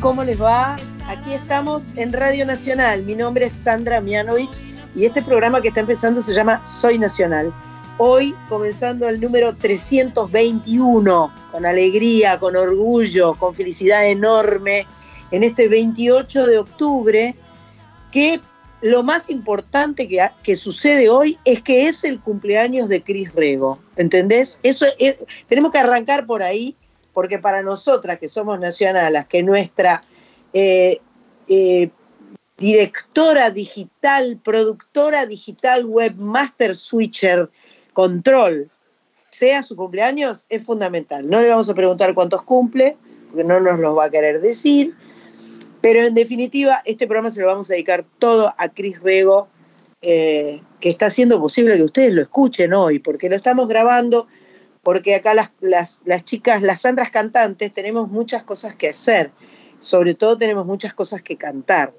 ¿cómo les va? Aquí estamos en Radio Nacional. Mi nombre es Sandra Mianovich y este programa que está empezando se llama Soy Nacional. Hoy comenzando el número 321, con alegría, con orgullo, con felicidad enorme, en este 28 de octubre, que lo más importante que, que sucede hoy es que es el cumpleaños de Cris Rego, ¿entendés? Eso es- tenemos que arrancar por ahí, porque para nosotras que somos nacionalas, que nuestra eh, eh, directora digital, productora digital, webmaster, switcher, control, sea su cumpleaños, es fundamental. No le vamos a preguntar cuántos cumple, porque no nos los va a querer decir, pero en definitiva, este programa se lo vamos a dedicar todo a Cris Rego, eh, que está haciendo posible que ustedes lo escuchen hoy, porque lo estamos grabando, porque acá las, las, las chicas, las Sandras cantantes, tenemos muchas cosas que hacer, sobre todo tenemos muchas cosas que cantar.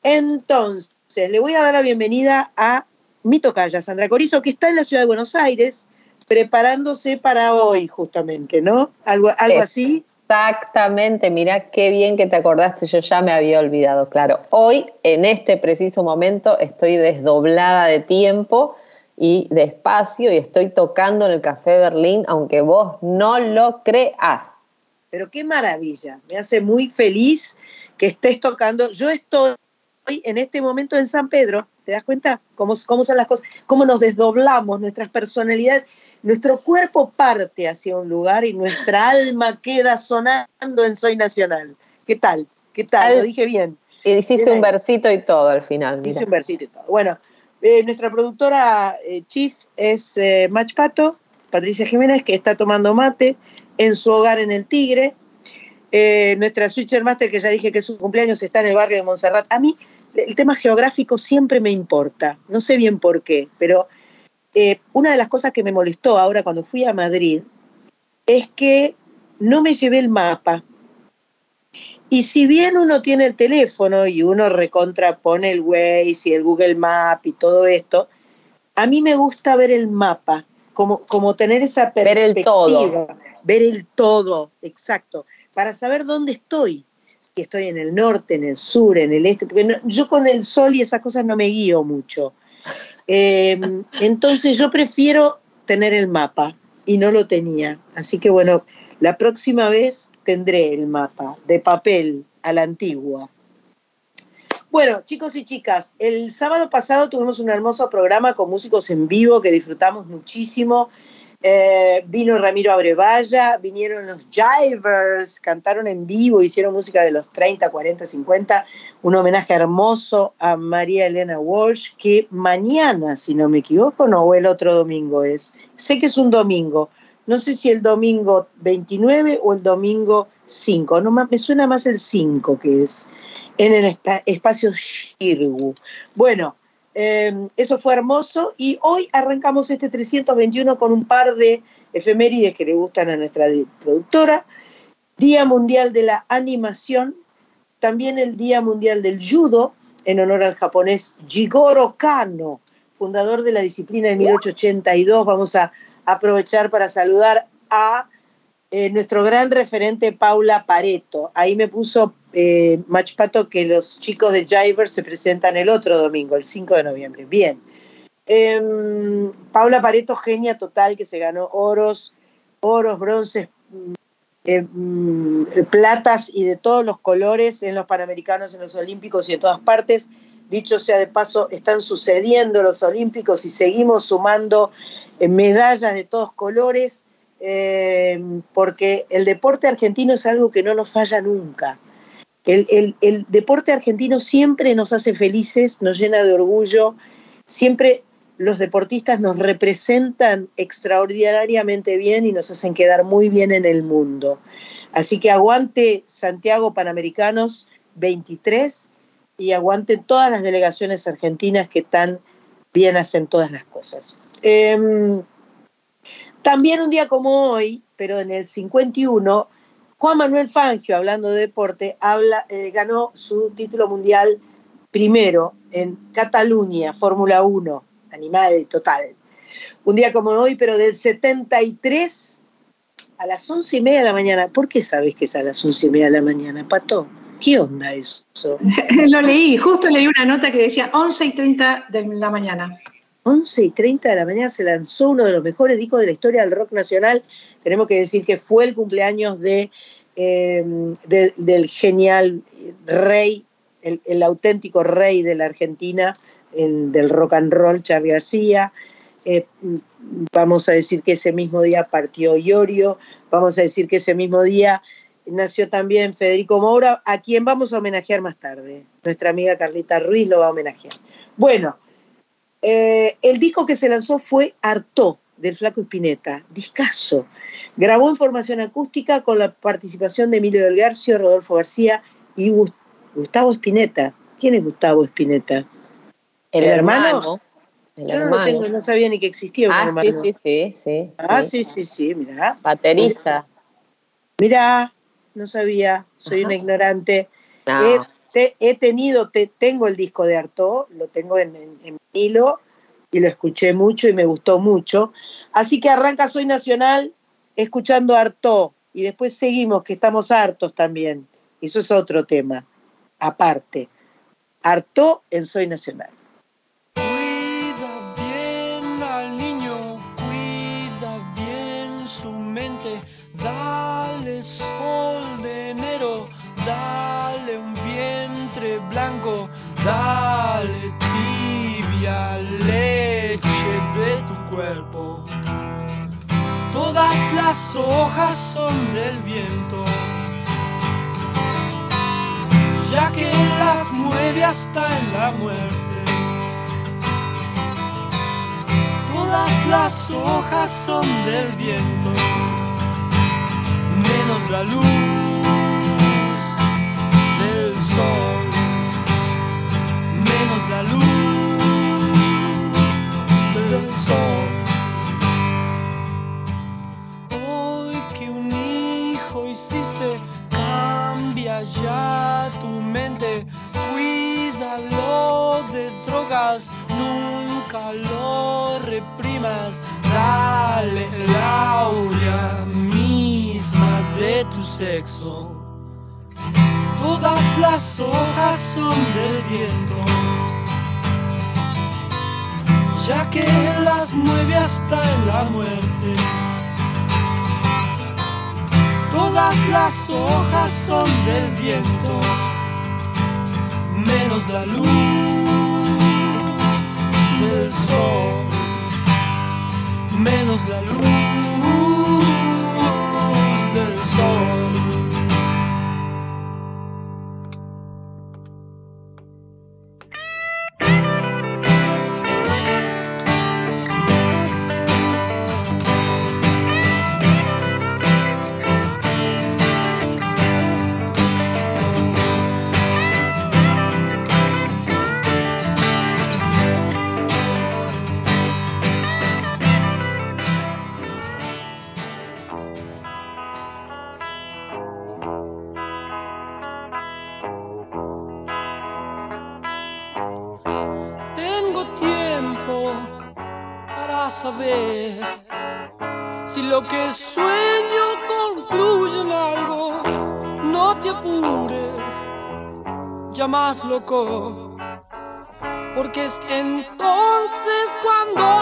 Entonces, le voy a dar la bienvenida a mi tocaya, Sandra Corizo, que está en la ciudad de Buenos Aires, preparándose para hoy, justamente, ¿no? Algo, algo Sí. así. Exactamente, mira qué bien que te acordaste, yo ya me había olvidado, claro. Hoy, en este preciso momento, estoy desdoblada de tiempo y de espacio y estoy tocando en el Café Berlín, aunque vos no lo creas. Pero qué maravilla, me hace muy feliz que estés tocando. Yo estoy en este momento en San Pedro, ¿te das cuenta? ¿Cómo, cómo son las cosas? Cómo nos desdoblamos, nuestras personalidades. Nuestro cuerpo parte hacia un lugar y nuestra alma queda sonando en Soy Nacional. ¿Qué tal? ¿Qué tal? Al- Lo dije bien. Y hiciste un versito y todo al final. Hice un versito y todo. Bueno, eh, nuestra productora eh, chief es eh, Mach Pato, Patricia Jiménez, que está tomando mate en su hogar en el Tigre. Nuestra Switcher Master, que ya dije que su cumpleaños está en el barrio de Montserrat. A mí el tema geográfico siempre me importa, no sé bien por qué, pero una de las cosas que me molestó ahora cuando fui a Madrid es que no me llevé el mapa. Y si bien uno tiene el teléfono y uno recontrapone el Waze y el Google Map y todo esto, a mí me gusta ver el mapa, como, como tener esa Ver el perspectiva. todo. Ver el todo, exacto, para saber dónde estoy. Si estoy en el norte, en el sur, en el este, porque no- yo con el sol y esas cosas no me guío mucho. Eh, entonces yo prefiero tener el mapa y no lo tenía. Así que bueno, la próxima vez tendré el mapa de papel a la antigua. Bueno, chicos y chicas, el sábado pasado tuvimos un hermoso programa con músicos en vivo que disfrutamos muchísimo. Eh, vino Ramiro Abrevaya, vinieron los Jivers, cantaron en vivo, hicieron música de los 30, 40, 50, un homenaje hermoso a María Elena Walsh, que mañana, si no me equivoco, no, o el otro domingo es. Sé que es un domingo, no sé si el domingo 29 o el domingo 5, no, me suena más el 5 que es, en el espa- espacio Shirgu. Bueno, eh, eso fue hermoso y hoy arrancamos este 321 con un par de efemérides que le gustan a nuestra productora. Día Mundial de la Animación, también el Día Mundial del Judo, en honor al japonés Jigoro Kano, fundador de la disciplina en 1882. Vamos a aprovechar para saludar a eh, nuestro gran referente Paula Pareto. Ahí me puso eh, Machpato que los chicos de Jiver se presentan el otro domingo, el 5 de noviembre. Bien. Em, Paula Pareto, genia total, que se ganó oros, oros, bronces, mm, mm, platas y de todos los colores en los Panamericanos, en los Olímpicos y en todas partes. Dicho sea de paso, están sucediendo los Olímpicos y seguimos sumando eh, medallas de todos colores, eh, porque el deporte argentino es algo que no nos falla nunca. El, deporte argentino siempre nos hace felices, nos llena de orgullo, siempre los deportistas nos representan extraordinariamente bien y nos hacen quedar muy bien en el mundo. Así que aguante Santiago Panamericanos 23 y aguante todas las delegaciones argentinas que tan bien hacen todas las cosas. Em, también un día como hoy, pero en el 51, Juan Manuel Fangio, hablando de deporte, habla, eh, ganó su título mundial primero en Cataluña, Fórmula 1, animal total. Un día como hoy, pero del 73 a las once y media de la mañana. ¿Por qué sabes que es a las once y media de la mañana, Pato? ¿Qué onda eso? Lo leí, justo leí una nota que decía 11 y 30 de la mañana. 11 y 30 de la mañana se lanzó uno de los mejores discos de la historia del rock nacional. Tenemos que decir que fue el cumpleaños de, em, del genial rey, el, auténtico rey de la Argentina, del rock and roll, Charlie García. Eh, vamos a decir que ese mismo día partió Iorio, vamos a decir que ese mismo día nació también Federico Moura, a quien vamos a homenajear más tarde. Nuestra amiga Carlita Ruiz lo va a homenajear. Bueno, eh, el disco que se lanzó fue Artó, del Flaco Espineta, discaso. Grabó en formación acústica con la participación de Emilio del Garcio, Rodolfo García y Gustavo Espineta. ¿Quién es Gustavo Espineta? El, hermano. Yo no lo tengo, no sabía ni que existía un ah, hermano. Sí, sí, sí, Ah, sí, sí, sí, mira. Baterista. Mira, no sabía, soy una ignorante. He, tenido, te, tengo el disco de Arto, lo tengo en, en, hilo y lo escuché mucho y me gustó mucho. Así que arranca Soy Nacional escuchando Arto y después seguimos, que estamos hartos también. Eso es otro tema, aparte. Arto en Soy Nacional. Las hojas son del viento ya que las mueve hasta en la muerte. Todas las hojas son del viento, menos la luz del sol, ya tu mente, cuídalo de drogas, nunca lo reprimas, dale la aurea misma de tu sexo. Todas las hojas son del viento, ya que las mueve hasta en la muerte. Todas las hojas son del viento, menos la luz del sol, menos la luz del sol. Porque es entonces cuando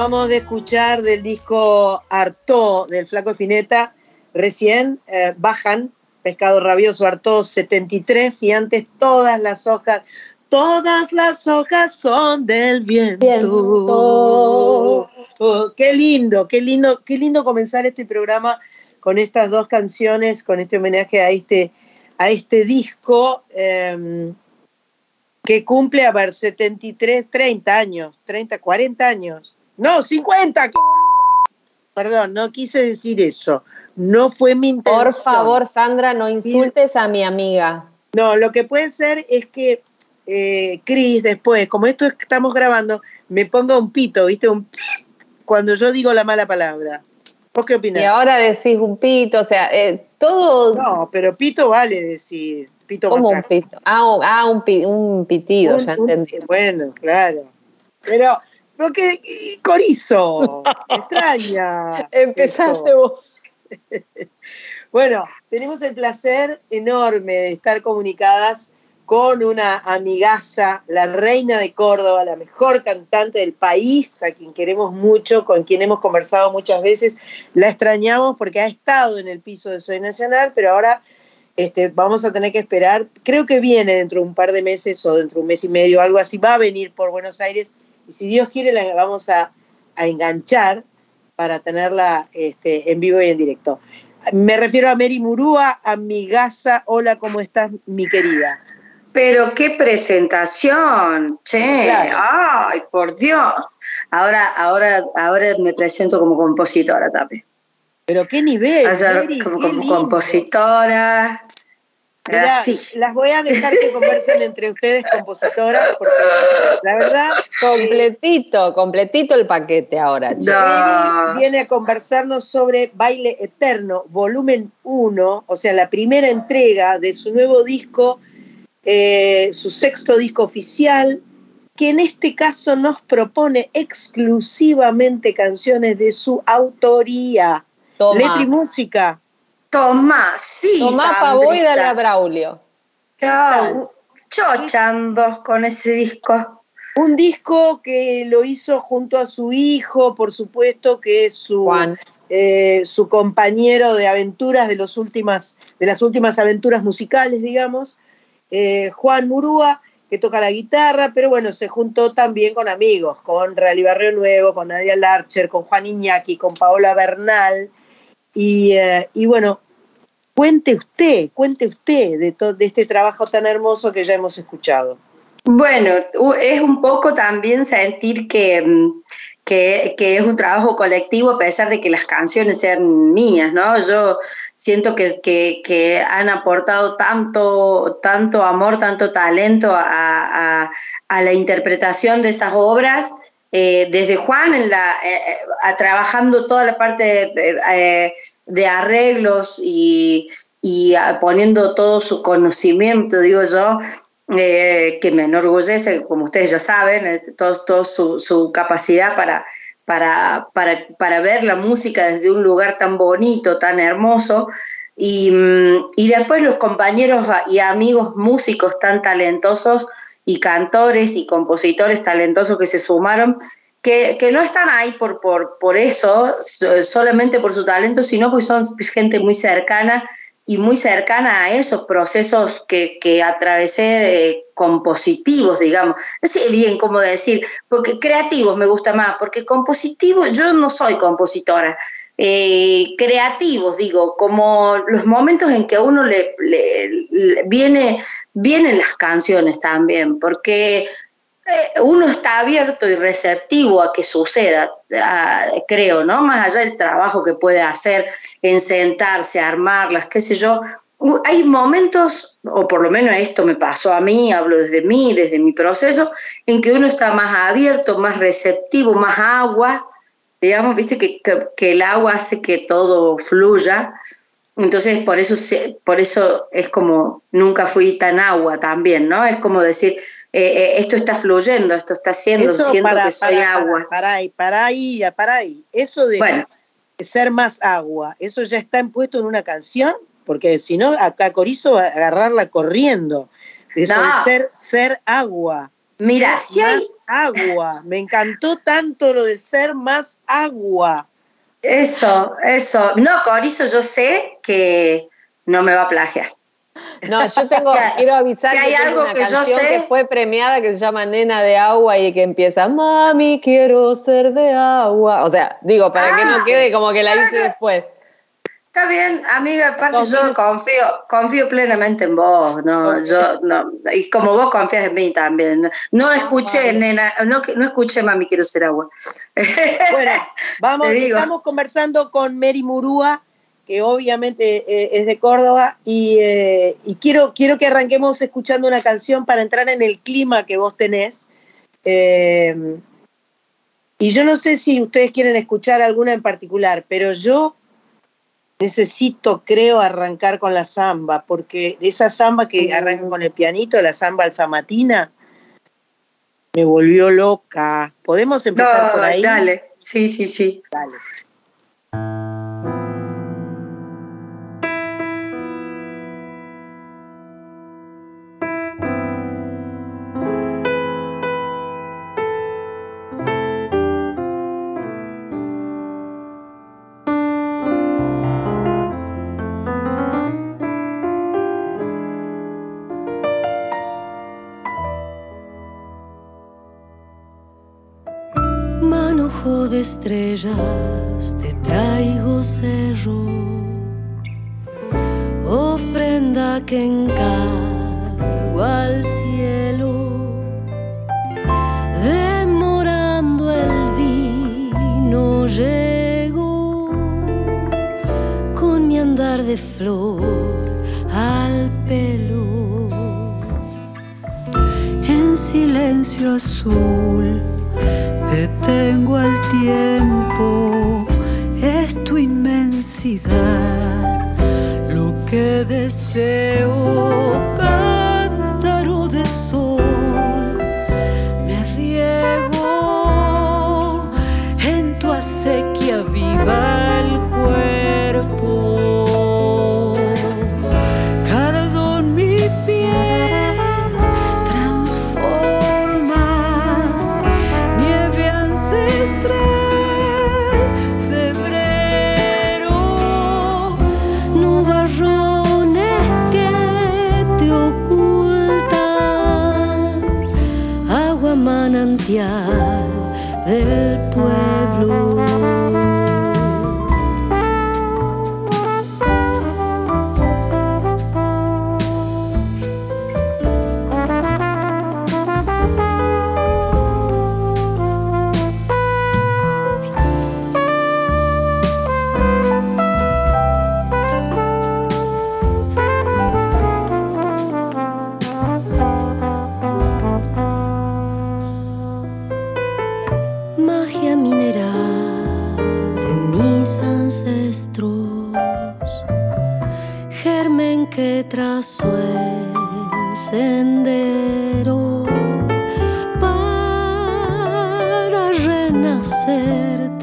Acabamos de escuchar del disco Artó del Flaco Espineta, recién eh, bajan Pescado Rabioso Artó 73 y antes todas las hojas, todas las hojas son del viento. Viento. Oh, qué lindo, qué lindo, qué lindo comenzar este programa con estas dos canciones, con este homenaje a este, a este disco eh, que cumple, a ver, 73, 30 años, 30, 40 años. No, 50, qué boluda. Perdón, no quise decir eso. No fue mi intención. Por favor, Sandra, no insultes a mi amiga. No, lo que puede ser es que eh, Cris después, como esto es que estamos grabando, me ponga un pito, ¿viste? Un pip cuando yo digo la mala palabra. ¿Vos qué opinás? Y ahora decís un pito, o sea, eh, todo. No, pero pito vale decir. Pito como un pito. Ah, un, ah, un, un pitido, Un- ya entendí. bueno, claro. Pero, Corizo, extraña. Empezaste esto. vos. Bueno, tenemos el placer enorme de estar comunicadas con una amigaza, la reina de Córdoba, la mejor cantante del país, a quien queremos mucho, con quien hemos conversado muchas veces. La extrañamos porque ha estado en el piso de Soy Nacional, pero ahora este, vamos a tener que esperar. Creo que viene dentro de un par de meses o dentro de un mes y medio, algo así. Va a venir por Buenos Aires y si Dios quiere la vamos a, a enganchar para tenerla este, en vivo y en directo. Me refiero a Mary Murúa, amigaza. Hola, ¿cómo estás, mi querida? Pero qué presentación, che, Claro. ay, por Dios. Ahora, ahora, ahora me presento como compositora también. Pero qué nivel. Ayer Mary, como, qué como lindo. compositora. Mirá, así. las voy a dejar que conversen entre ustedes, compositoras, porque la verdad, Completito, completito el paquete ahora. No. Viene a conversarnos sobre Baile Eterno, volumen 1, o sea, la primera entrega de su nuevo disco, eh, su sexto disco oficial, que en este caso nos propone exclusivamente canciones de su autoría, Toma, letra y música. Tomá, sí. Tomá pa' vos y dale a. Braulio. Chau, chochando con ese disco. Un disco que lo hizo junto a su hijo, por supuesto, que es su, Juan. eh, su compañero de aventuras de, los últimas, de las últimas aventuras musicales, digamos, eh, Juan Murúa, que toca la guitarra, pero bueno, se juntó también con amigos, con Rally Barrio Nuevo, con Nadia Larcher, con Juan Iñaki, con Paola Bernal, y, eh, y bueno, cuente usted, cuente usted de, de este trabajo tan hermoso que ya hemos escuchado. Bueno, es un poco también sentir que, mm, que, que es un trabajo colectivo a pesar de que las canciones sean mías, ¿no? Yo siento que, que, que han aportado tanto, tanto amor, tanto talento a, a- a la interpretación de esas obras. Eh, desde Juan en la, eh, eh, a- trabajando toda la parte de, arreglos y, ah, poniendo todo su conocimiento, digo yo, que me enorgullece, como ustedes ya saben, eh, todo, su, capacidad para ver la música desde un lugar tan bonito, tan hermoso. Y, mm, y después los compañeros y amigos músicos tan talentosos y cantores y compositores talentosos que se sumaron, que, que no están ahí por, por, por eso, so- solamente por su talento, sino porque son gente muy cercana y muy cercana a esos procesos que, que atravesé eh, compositivos, digamos. No sé bien cómo decir, porque creativos me gusta más, porque compositivos, yo no soy compositora. Eh, creativos, digo, como los momentos en que uno le, viene, vienen las canciones también, porque eh, uno está abierto y receptivo a que suceda, creo, ¿no? Más allá del trabajo que puede hacer en sentarse, armarlas, qué sé yo. Hay momentos, o por lo menos esto me pasó a mí, hablo desde mí, desde mi proceso, en que uno está más abierto, más receptivo, más agua, digamos, viste que, que- que el agua hace que todo fluya. Entonces, por eso, por eso es como nunca fui tan agua también, ¿no? Es como decir, eh, eh, esto está fluyendo, esto está haciendo, Eso siento para, que soy para, agua. Para, para ahí, para ahí, para ahí. Eso de Bueno. ser más agua, ¿eso ya está impuesto en una canción? Porque si no, acá Corizo va a agarrarla corriendo. Eso No. de ser, ser agua. Mira, si hay... Más agua. Me encantó tanto lo de ser más agua. Eso, eso. No, Corizo, yo sé que no me va a plagiar. No, yo tengo, quiero avisar si que hay algo una que yo canción sé- que fue premiada que se llama Nena de Agua y que empieza Mami, quiero ser de agua. O sea, digo, para que Ah, no quede como que la hice que- después. Está bien, amiga, aparte yo confío, confío plenamente en vos, no, yo no, y como vos confías en mí también. No escuché, nena, no, no escuché mami quiero ser agua. Bueno, vamos, estamos conversando con Mary Murúa, que obviamente eh, es de Córdoba, y, eh, y quiero, quiero que arranquemos escuchando una canción para entrar en el clima que vos tenés. Eh, y yo no sé si ustedes quieren escuchar alguna en particular, pero yo necesito, creo, arrancar con la samba, porque esa samba que arranca con el pianito, la samba alfamatina, me volvió loca. ¿Podemos empezar No, por ahí? dale, sí, sí, sí. Dale. Estrellas te traigo cerro, ofrenda que encargo al cielo, demorando el vino llego con mi andar de flor al pelo, en silencio azul Detengo el tiempo, es tu inmensidad lo que deseo.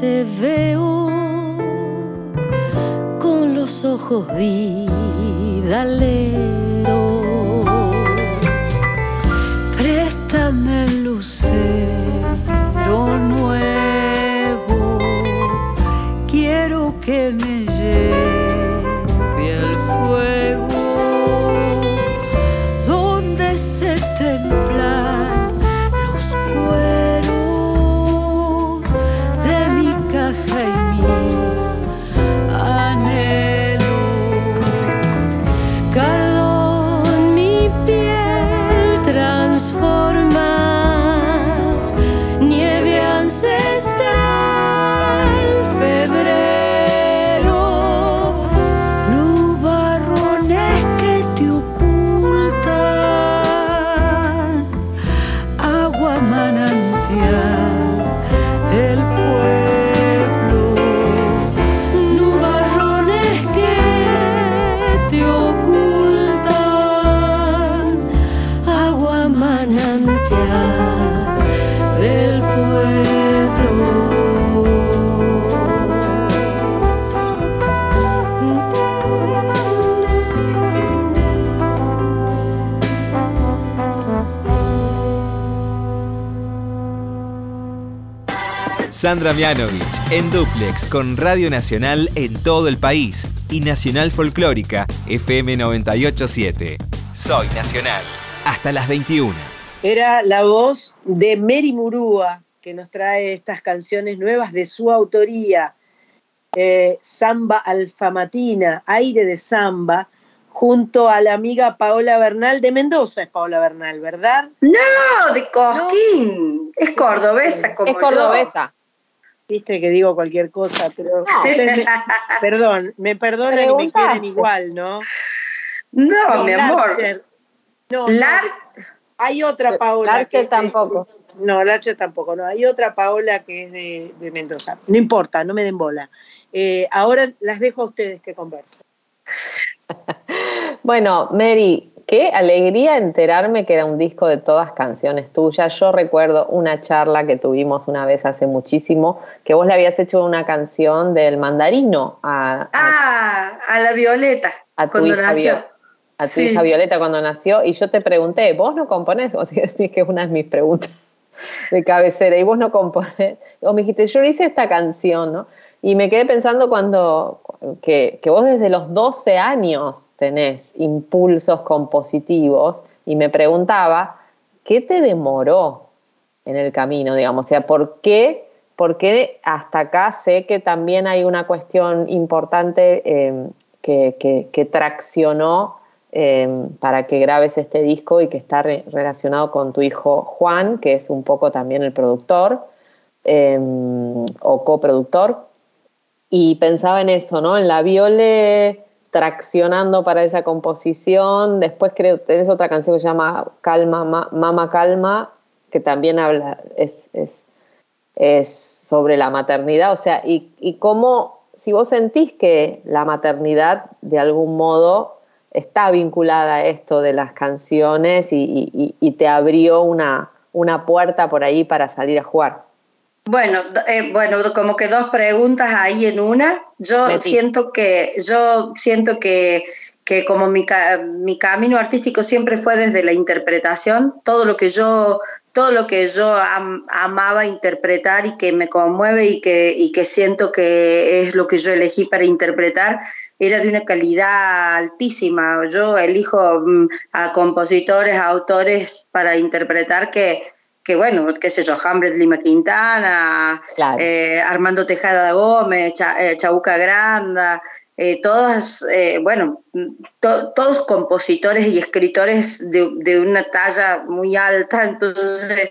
Te veo con los ojos vidaleros. Sandra Mianovich en Duplex con Radio Nacional en todo el país y Nacional Folclórica FM 987. Soy Nacional. Hasta las 21. Era la voz de Mary Murúa que nos trae estas canciones nuevas de su autoría. Eh, samba Alfamatina, aire de samba, junto a la amiga Paola Bernal de Mendoza, es Paola Bernal, ¿verdad? No, de Cosquín, es cordobesa como Es cordobesa. Viste que digo cualquier cosa, pero ustedes me- perdón, me perdonan y me quieren igual, ¿no? No, mi amor. Larcher. No, no, Lar- hay otra Paola. Larcher que es de- tampoco. No, Larcher tampoco, no. Hay otra Paola que es de, de Mendoza. No importa, no me den bola. Eh, ahora las dejo a ustedes que conversen. Bueno, Mary, qué alegría enterarme que era un disco de todas canciones tuyas. Yo recuerdo una charla que tuvimos una vez hace muchísimo, que vos le habías hecho una canción del mandarino a, a- Ah, a la Violeta, a cuando hija nació. A tu Sí. hija Violeta cuando nació, y yo te pregunté, ¿vos no componés? O sea, es que es una de mis preguntas de cabecera, y vos no componés. O me dijiste, yo hice esta canción, ¿no? Y me quedé pensando cuando, que, que vos desde los 12 años tenés impulsos compositivos, y me preguntaba, ¿qué te demoró en el camino, digamos? O sea, ¿por qué, por qué hasta acá sé que también hay una cuestión importante eh, que, que- traccionó eh, para que grabes este disco y que está re- relacionado con tu hijo Juan, que es un poco también el productor eh, o coproductor? Y pensaba en eso, ¿no? En la Viole traccionando para esa composición. Después creo tenés otra canción que se llama Calma, Ma- Mama Calma, que también habla, es, es, es sobre la maternidad. O sea, y, y cómo, si vos sentís que la maternidad de algún modo está vinculada a esto de las canciones y, y- y- y te abrió una, una puerta por ahí para salir a jugar. Bueno, eh, bueno, como que dos preguntas ahí en una. Yo Metí. siento que, yo siento que, que como mi, ca- mi camino artístico siempre fue desde la interpretación, todo lo que yo, todo lo que yo am- amaba interpretar y que me conmueve y que, y que siento que es lo que yo elegí para interpretar, era de una calidad altísima. Yo elijo mm, a compositores, a autores para interpretar que, que bueno, qué sé yo, Hamlet Lima Quintana, Claro. eh, Armando Tejada Gómez, eh, Chabuca Granda, eh, todas, eh, bueno, to- todos compositores y escritores de, de una talla muy alta, entonces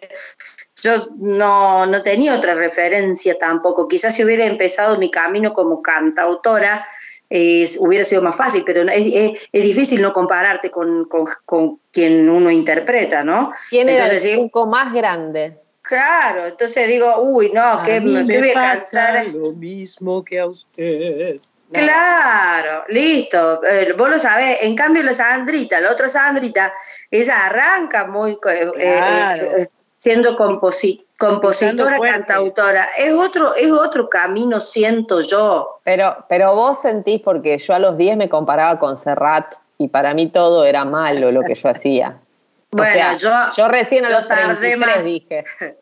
yo no, no tenía otra referencia tampoco. Quizás si hubiera empezado mi camino como cantautora, eh, hubiera sido más fácil, pero no- es, es- es difícil no compararte con, con- con quien uno interpreta, ¿no? ¿Quién era el Entonces, sí, truco más grande? Claro, entonces digo, uy, no, ¿qué, a mí qué me voy a pasa cantar? lo mismo que a usted. Claro, listo, eh, vos lo sabés. En cambio, la Sandrita, la otra Sandrita, ella arranca muy eh, Claro. eh, eh, siendo composi- compositora, cantautora. Es otro, es otro camino, siento yo. Pero, pero vos sentís, porque yo a los 10 me comparaba con Serrat y para mí todo era malo lo que yo hacía. O Bueno, sea, yo, yo recién a yo los tardé 33 más. dije.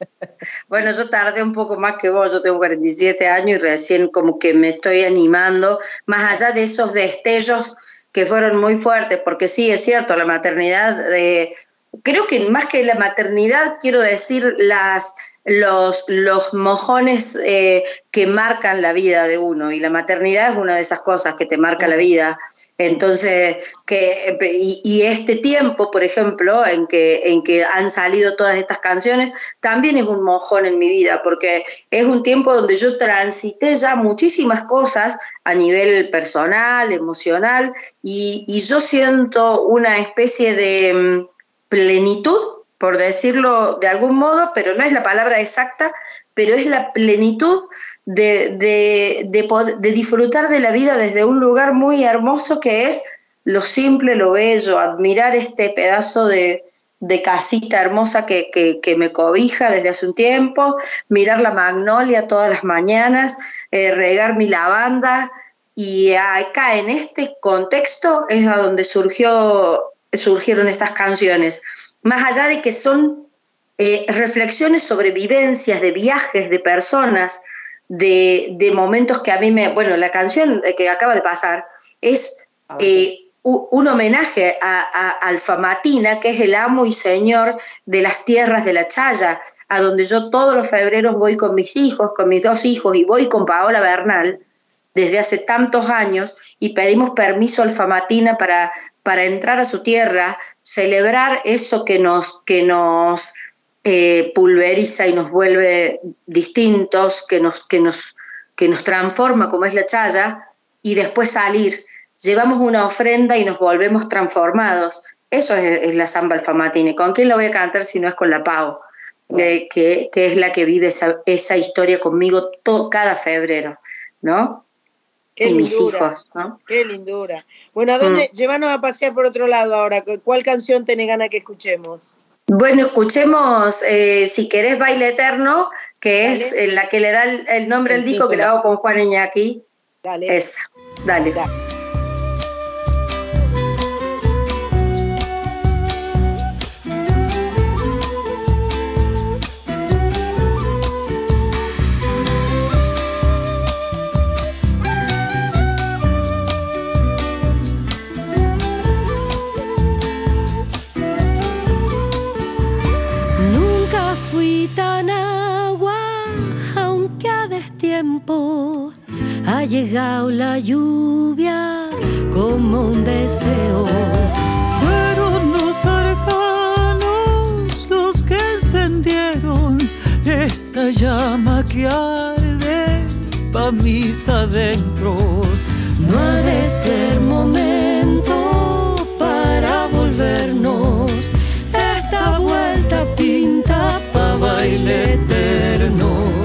Bueno, yo tardé un poco más que vos, yo tengo 47 años y recién como que me estoy animando, más allá de esos destellos que fueron muy fuertes, porque sí, es cierto, la maternidad, eh, creo que más que la maternidad, quiero decir los, los mojones eh, que marcan la vida de uno, y la maternidad es una de esas cosas que te marca la vida. Entonces, que, y, este tiempo, por ejemplo, en que, en que han salido todas estas canciones, también es un mojón en mi vida, porque es un tiempo donde yo transité ya muchísimas cosas a nivel personal, emocional, y, y yo siento una especie de mm, plenitud, por decirlo de algún modo, pero no es la palabra exacta, pero es la plenitud de, de, de, de disfrutar de la vida desde un lugar muy hermoso que es lo simple, lo bello, admirar este pedazo de, casita hermosa que, que, que me cobija desde hace un tiempo, mirar la magnolia todas las mañanas, eh, regar mi lavanda y acá en este contexto es a donde surgió, surgieron estas canciones. Más allá de que son eh, reflexiones sobre vivencias, de viajes, de personas, de, momentos que a mí me... Bueno, la canción que acaba de pasar es eh, un homenaje a, Alfa Matina, que es el amo y señor de las tierras de la Chaya, a donde yo todos los febreros voy con mis hijos, con mis dos hijos, y voy con Paola Bernal desde hace tantos años y pedimos permiso a Alfa Matina para, para entrar a su tierra, celebrar eso que nos, que nos eh, pulveriza y nos vuelve distintos, que nos, que, nos, que nos transforma como es la chaya, y después salir. Llevamos una ofrenda y nos volvemos transformados. Eso es, la samba alfamatine. ¿Con quién la voy a cantar si no es con la Pau? que, que, es la que vive esa, esa historia conmigo cada febrero, ¿no? Qué y mis hijos, ¿no? Qué lindura. Bueno, ¿a dónde? Mm. Llévanos a pasear por otro lado ahora. ¿Cuál canción tenés ganas que escuchemos? Bueno, escuchemos, eh, si querés, Baile Eterno, que es eh, la que le da el, nombre al disco, que lo hago con Juan Iñaki. Dale. Esa, dale. dale. Ha llegado la lluvia como un deseo. Fueron los arcanos los que encendieron esta llama que arde pa' mis adentros. No ha de ser momento para volvernos. Esta vuelta pinta pa' baile eterno.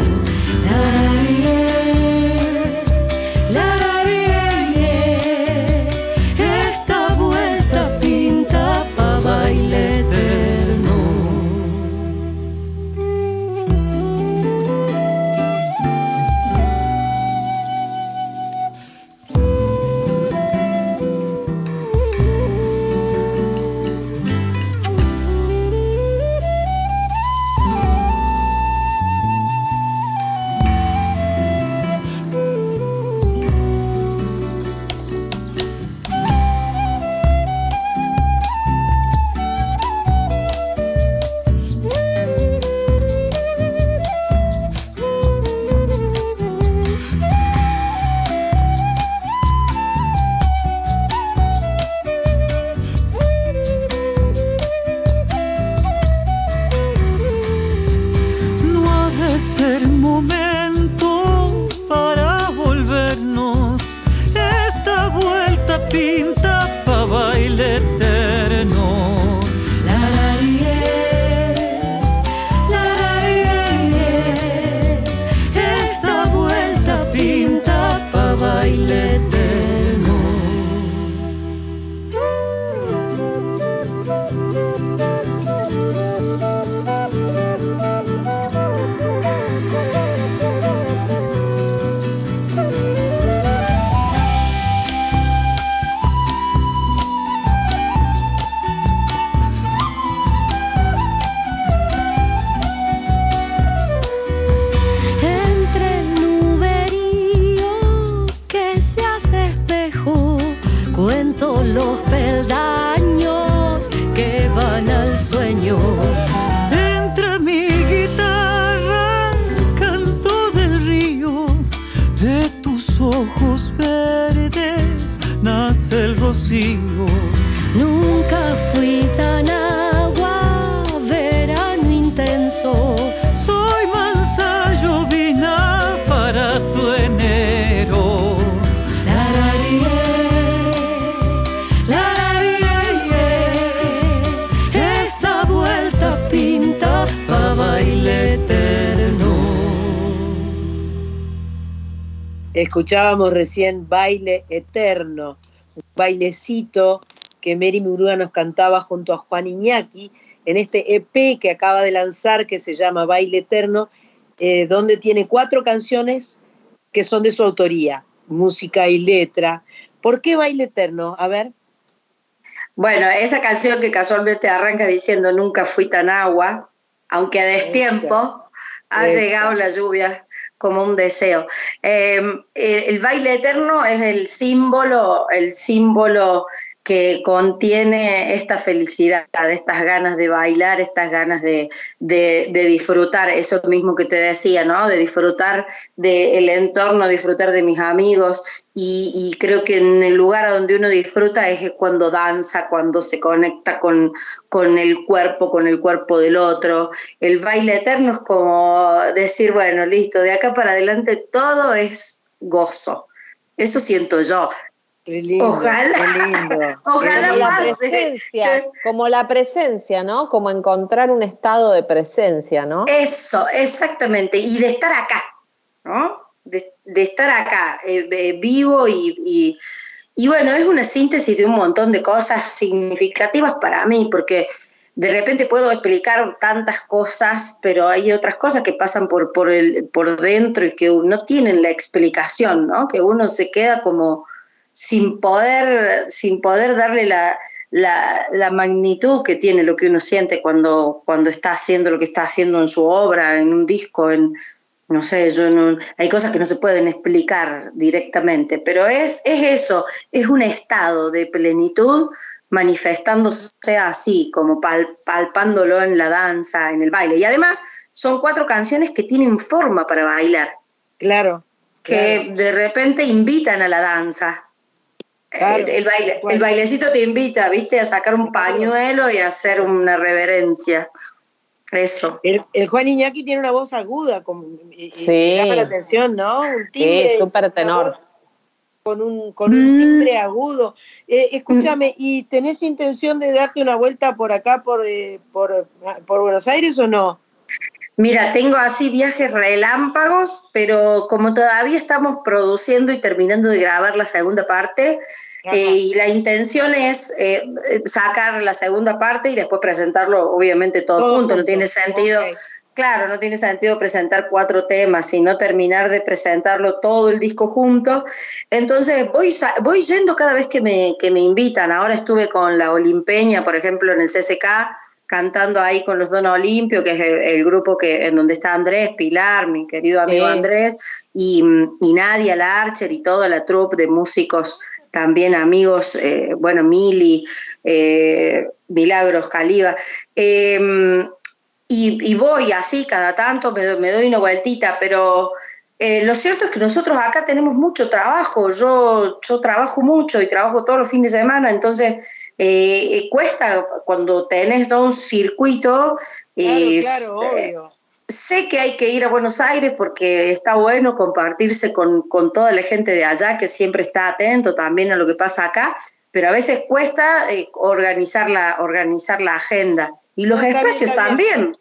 Escuchábamos recién Baile Eterno, un bailecito que Mary Murúa nos cantaba junto a Juan Iñaki en este EP que acaba de lanzar que se llama Baile Eterno, eh, donde tiene cuatro canciones que son de su autoría, música y letra. ¿Por qué Baile Eterno? A ver. Bueno, esa canción que casualmente arranca diciendo Nunca fui tan agua, aunque a destiempo, ha llegado la lluvia como un deseo. Em, el, baile eterno es el símbolo, el símbolo que contiene esta felicidad, estas ganas de bailar, estas ganas de, disfrutar, eso mismo que te decía, ¿no? De disfrutar del entorno, disfrutar de mis amigos y, creo que en el lugar donde uno disfruta es cuando danza, cuando se conecta con, con el cuerpo, con el cuerpo del otro. El baile eterno es como decir, bueno, listo, de acá para adelante todo es gozo. Eso siento yo ojalá. ojalá como la presencia, como la presencia, ¿no? Como encontrar un estado de presencia, ¿no? Eso, exactamente. Y de estar acá, ¿no? De, estar acá, eh, eh, vivo y, y, bueno, es una síntesis de un montón de cosas significativas para mí, porque de repente puedo explicar tantas cosas, pero hay otras cosas que pasan por, por, el, por dentro y que no tienen la explicación, ¿no? Que uno se queda como sin poder, sin poder darle la, la, magnitud que tiene lo que uno siente cuando, cuando está haciendo lo que está haciendo en su obra, en un disco, en, no sé, yo no, hay cosas que no se pueden explicar directamente, pero es, es eso, es un estado de plenitud manifestándose así, como palpándolo en la danza, en el baile. Y además son cuatro canciones que tienen forma para bailar. Claro. Que de repente invitan a la danza. El, baile, el bailecito te invita, viste, a sacar un pañuelo y a hacer una reverencia. Eso. El, Juan Iñaki tiene una voz aguda, como, sí. llama la atención, ¿no? Un timbre. Sí, súper tenor. Con un, con un timbre agudo. Eh, escúchame, ¿y tenés intención de darte una vuelta por acá, por, eh, por, por Buenos Aires o no? Mira, tengo así viajes relámpagos, pero como todavía estamos produciendo y terminando de grabar la segunda parte, eh, y la intención es eh, sacar la segunda parte y después presentarlo, obviamente, todo, junto. No tiene sentido. Claro, no tiene sentido presentar cuatro temas, sino terminar de presentarlo todo el disco junto. Entonces voy, voy yendo cada vez que me, que me invitan. Ahora estuve con la Olimpeña, por ejemplo, en el CCK, cantando ahí con los Donos Olimpio, que es el, grupo que, en donde está Andrés, Pilar, mi querido amigo Andrés, y, y, Nadia Larcher y toda la troupe de músicos también amigos, eh, bueno, Mili, eh, Milagros, Caliba. Em, y, voy así cada tanto, me, me doy una vueltita, pero eh, lo cierto es que nosotros acá tenemos mucho trabajo, yo, yo trabajo mucho y trabajo todos los fines de semana, entonces eh, eh, cuesta cuando tenés un circuito. Claro, obvio. Sé que hay que ir a Buenos Aires porque está bueno compartirse con, toda la gente de allá que siempre está atento también a lo que pasa acá, pero a veces cuesta organizar, la, organizar la agenda. Y los espacios también,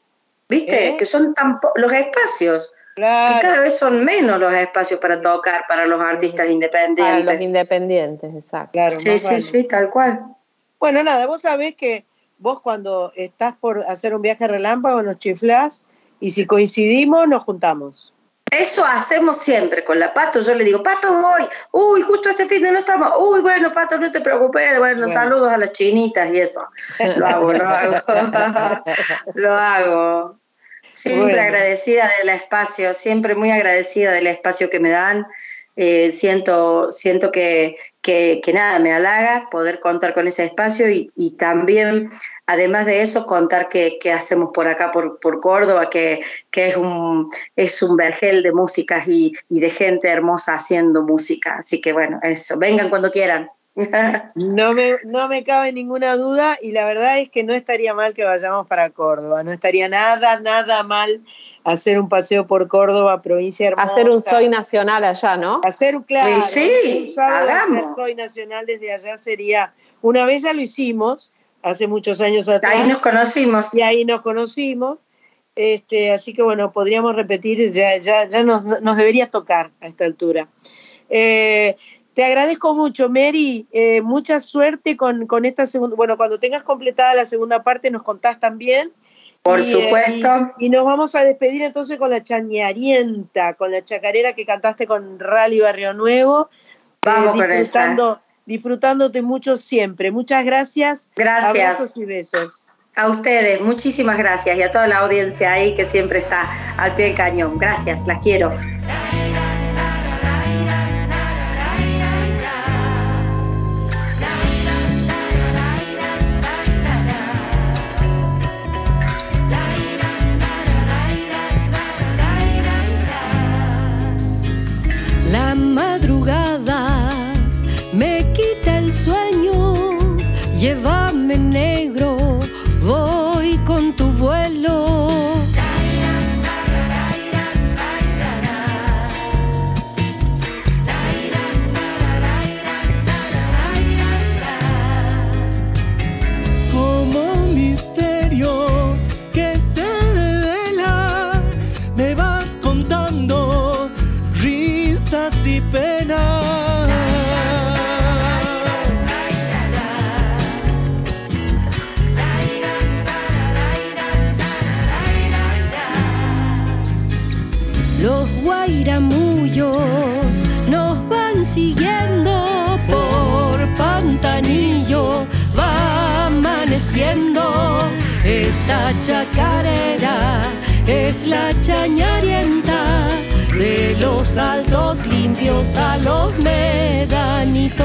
¿viste? Que son tan los espacios. Que cada vez son menos los espacios para tocar para los artistas independientes. Para los independientes, exacto. sí, sí, sí, tal cual. Bueno, nada, vos sabés que vos cuando estás por hacer un viaje relámpago nos chiflás y si coincidimos nos juntamos. Eso hacemos siempre con la Pato. Yo le digo, Pato, voy. Uy, justo este fin de no estamos. Uy, bueno, Pato, no te preocupes. Bueno, saludos a las chinitas y eso. Lo hago, lo hago. lo hago. Siempre agradecida del espacio, siempre muy agradecida del espacio que me dan. Eh, siento, siento que, que, nada, me halaga poder contar con ese espacio y, y también, además de eso, contar qué hacemos por acá, por, por Córdoba, que, que, es, un, es un vergel de músicas y, y de gente hermosa haciendo música. Así que bueno, eso, vengan cuando quieran. No me, no me cabe ninguna duda y la verdad es que no estaría mal que vayamos para Córdoba, no estaría nada, nada mal hacer un paseo por Córdoba, provincia hermosa. Hacer un Soy Nacional allá, ¿no? Hacer, claro, sí, hacer Soy Nacional desde allá sería, una vez ya lo hicimos, hace muchos años atrás. Ahí nos conocimos. Y ahí nos conocimos. Este, así que bueno, podríamos repetir, ya, ya, ya nos, nos debería tocar a esta altura. Eh, te agradezco mucho, Mary. Eh, mucha suerte con, esta segunda. Bueno, cuando tengas completada la segunda parte, nos contás también. Por supuesto. Y, nos vamos a despedir entonces con la chañarienta, con la chacarera que cantaste con Rally Barrio Nuevo. Vamos eh, disfrutando, Disfrutándote mucho siempre. Muchas gracias. Gracias. Abrazos y besos. A ustedes, muchísimas gracias y a toda la audiencia ahí que siempre está al pie del cañón. Gracias, las quiero. Ég var minn einn Esta chacarera es la chañarienta de los altos limpios a los medanitos.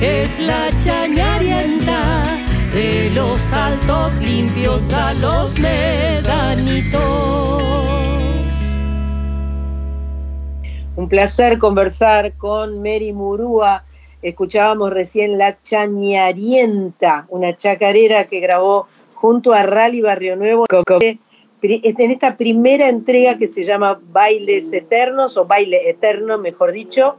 Es la chañarienta de los altos limpios a los medanitos Un placer conversar con Mary Murúa. Escuchábamos recién La Chañarienta, una chacarera que grabó junto a Rally Barrio Nuevo en esta primera entrega que se llama Bailes Eternos, o Baile Eterno, mejor dicho,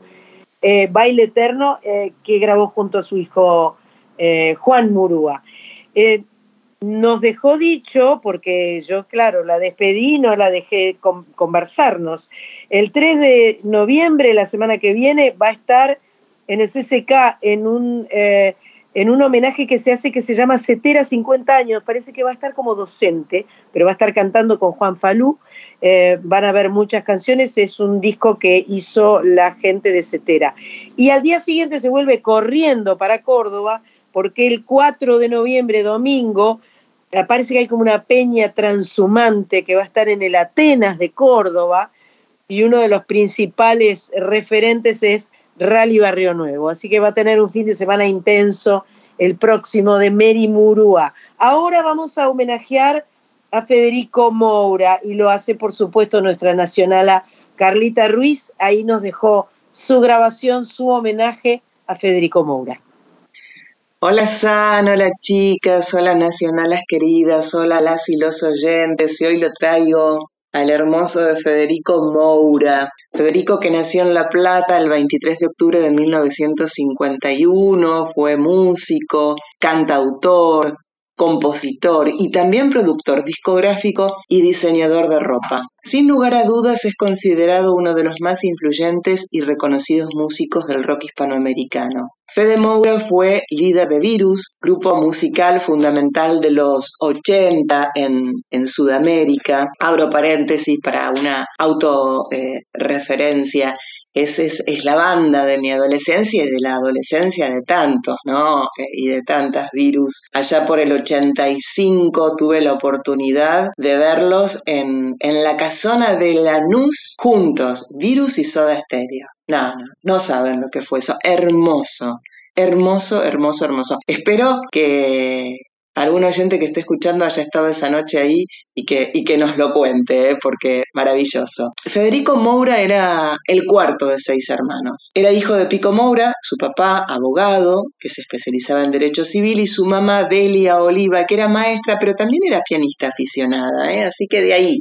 eh, Baile Eterno, eh, que grabó junto a su hijo eh, Juan Murúa. Eh, nos dejó dicho, porque yo, claro, la despedí, no la dejé con- conversarnos. El 3 de noviembre, la semana que viene, va a estar en el CCK en un, en un homenaje que se hace que se llama Cetera 50 años. Parece que va a estar como docente, pero va a estar cantando con Juan Falú. Eh, van a ver muchas canciones. Es un disco que hizo la gente de Cetera. Y al día siguiente se vuelve corriendo para Córdoba, porque el 4 de noviembre, domingo, eh, parece que hay como una peña transhumante que va a estar en el Atenas de Córdoba y uno de los principales referentes es Rally Barrio Nuevo. Así que va a tener un fin de semana intenso el próximo de Mary Murúa. Ahora vamos a homenajear a Federico Moura y lo hace por supuesto nuestra nacionala Carlita Ruiz. Ahí nos dejó su grabación, su homenaje a Federico Moura. Hola San, hola chicas, hola nacionalas queridas, hola las y los oyentes, y hoy lo traigo al hermoso de Federico Moura. Federico que nació en La Plata el 23 de octubre de 1951, fue músico, cantautor, compositor y también productor discográfico y diseñador de ropa. Sin lugar a dudas es considerado uno de los más influyentes y reconocidos músicos del rock hispanoamericano. Fede Moura fue líder de Virus, grupo musical fundamental de los 80 en, Sudamérica. Abro paréntesis para una autorreferencia. Esa es, es, la banda de mi adolescencia y de la adolescencia de tantos, ¿no? Y de tantas virus. Allá por el 85 tuve la oportunidad de verlos en, en la casona de Lanús juntos, Virus y Soda Stereo. No, no, no saben lo que fue eso. Hermoso, hermoso, hermoso, hermoso. Espero que algún oyente que esté escuchando haya estado esa noche ahí y que, y que nos lo cuente, ¿eh? porque maravilloso. Federico Moura era el cuarto de seis hermanos. Era hijo de Pico Moura, su papá, abogado, que se especializaba en derecho civil, y su mamá, Delia Oliva, que era maestra, pero también era pianista aficionada, ¿eh? así que de ahí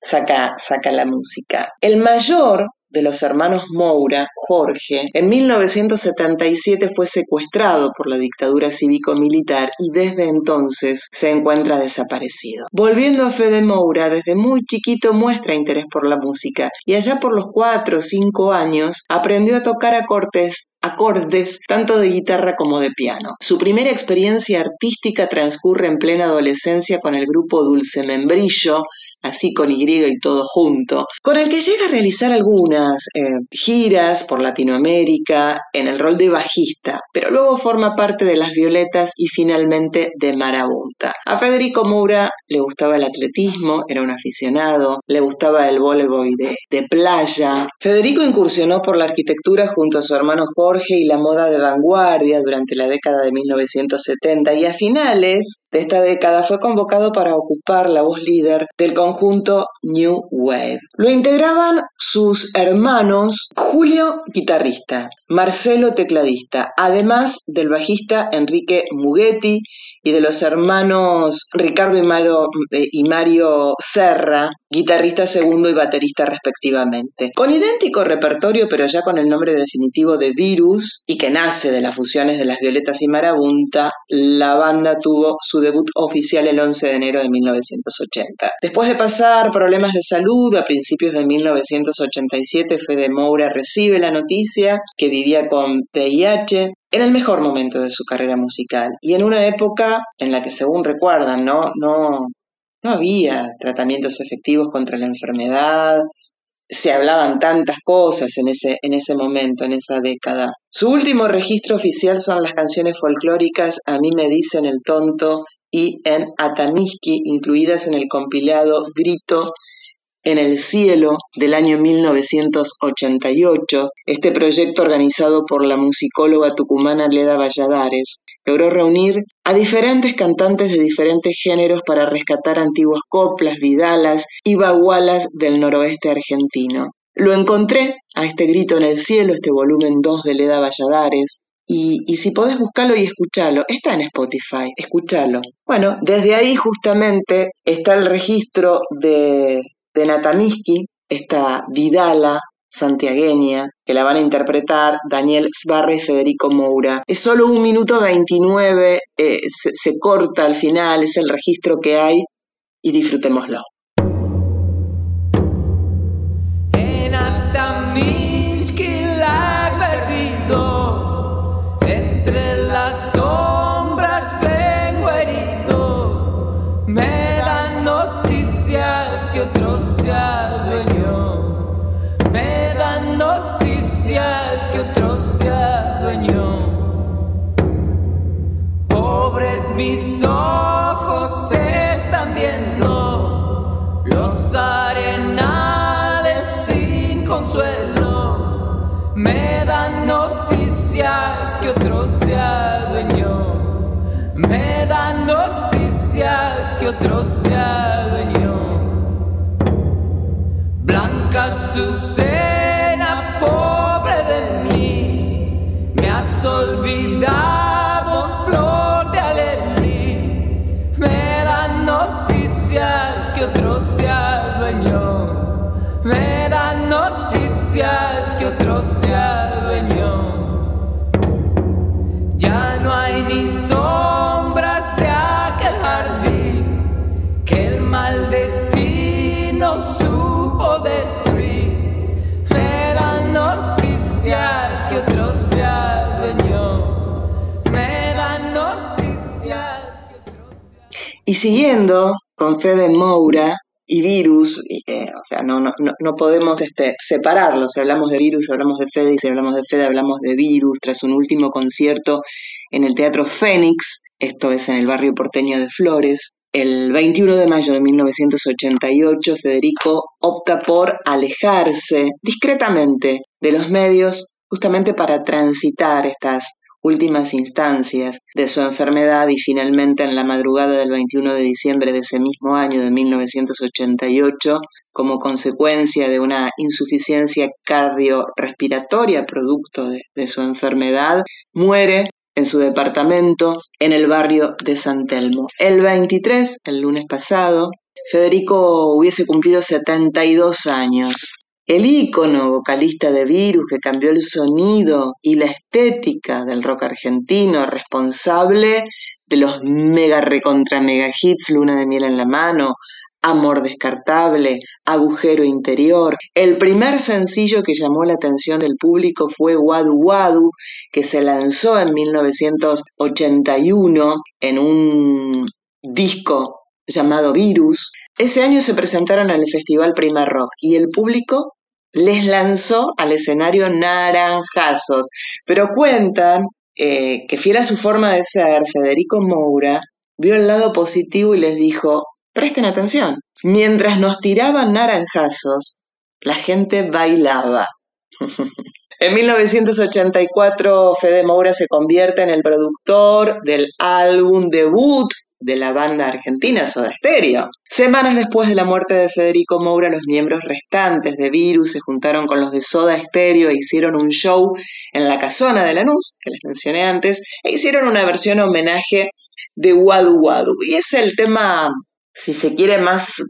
saca, saca la música. El mayor de los hermanos Moura, Jorge, en 1977 fue secuestrado por la dictadura cívico-militar y desde entonces se encuentra desaparecido. Volviendo a Fede Moura, desde muy chiquito muestra interés por la música y allá por los 4 o 5 años aprendió a tocar acordes acordes tanto de guitarra como de piano. Su primera experiencia artística transcurre en plena adolescencia con el grupo Dulce Membrillo, así con Y y todo junto, con el que llega a realizar algunas eh, giras por Latinoamérica en el rol de bajista, pero luego forma parte de Las Violetas y finalmente de Marabunta. A Federico Moura le gustaba el atletismo, era un aficionado, le gustaba el voleibol de, de playa. Federico incursionó por la arquitectura junto a su hermano Jorge y la moda de vanguardia durante la década de 1970 y a finales de esta década fue convocado para ocupar la voz líder del conjunto New Wave. Lo integraban sus hermanos Julio, guitarrista, Marcelo, tecladista, además del bajista Enrique Mughetti y de los hermanos Ricardo y Mario, eh, y Mario Serra, guitarrista segundo y baterista respectivamente. Con idéntico repertorio, pero ya con el nombre definitivo de Virus, y que nace de las fusiones de las Violetas y Marabunta, la banda tuvo su debut oficial el 11 de enero de 1980. Después de pasar problemas de salud, a principios de 1987, Fede Moura recibe la noticia que vivía con VIH, en el mejor momento de su carrera musical y en una época en la que, según recuerdan, no, no, no había tratamientos efectivos contra la enfermedad, se hablaban tantas cosas en ese, en ese momento, en esa década. Su último registro oficial son las canciones folclóricas A mí me dicen el tonto y en Atamiski, incluidas en el compilado Grito en el cielo del año 1988, este proyecto organizado por la musicóloga tucumana Leda Valladares logró reunir a diferentes cantantes de diferentes géneros para rescatar antiguas coplas, vidalas y bagualas del noroeste argentino. Lo encontré a este grito en el cielo, este volumen 2 de Leda Valladares, y, si podés buscarlo y escucharlo, está en Spotify, escúchalo. Bueno, desde ahí justamente está el registro de, de Natamiski, esta Vidala santiagueña, que la van a interpretar Daniel Sbarra y Federico Moura. Es solo un minuto 29, eh, se, se corta al final, es el registro que hay y disfrutémoslo. sucesso. Siguiendo con Fede Moura y virus, eh, o sea, no, no, no podemos este, separarlos. Si hablamos de virus, hablamos de Fede, y si hablamos de Fede, hablamos de virus, tras un último concierto en el Teatro Fénix, esto es en el barrio porteño de Flores. El 21 de mayo de 1988, Federico opta por alejarse discretamente de los medios justamente para transitar estas últimas instancias de su enfermedad y finalmente en la madrugada del 21 de diciembre de ese mismo año de 1988, como consecuencia de una insuficiencia cardiorrespiratoria producto de, de su enfermedad, muere en su departamento en el barrio de San Telmo. El 23, el lunes pasado, Federico hubiese cumplido 72 años. El ícono vocalista de Virus que cambió el sonido y la estética del rock argentino, responsable de los mega recontra mega hits Luna de miel en la mano, Amor descartable, Agujero interior. El primer sencillo que llamó la atención del público fue Wadu Wadu, que se lanzó en 1981 en un disco llamado Virus. Ese año se presentaron en el Festival Prima Rock y el público les lanzó al escenario naranjazos. Pero cuentan eh, que fiel a su forma de ser, Federico Moura vio el lado positivo y les dijo, presten atención, mientras nos tiraban naranjazos, la gente bailaba. En 1984, Fede Moura se convierte en el productor del álbum debut de la banda argentina Soda Stereo. Semanas después de la muerte de Federico Moura, los miembros restantes de Virus se juntaron con los de Soda Stereo e hicieron un show en la casona de Lanús, que les mencioné antes, e hicieron una versión homenaje de Wadu Wadu. Y es el tema, si se quiere, más,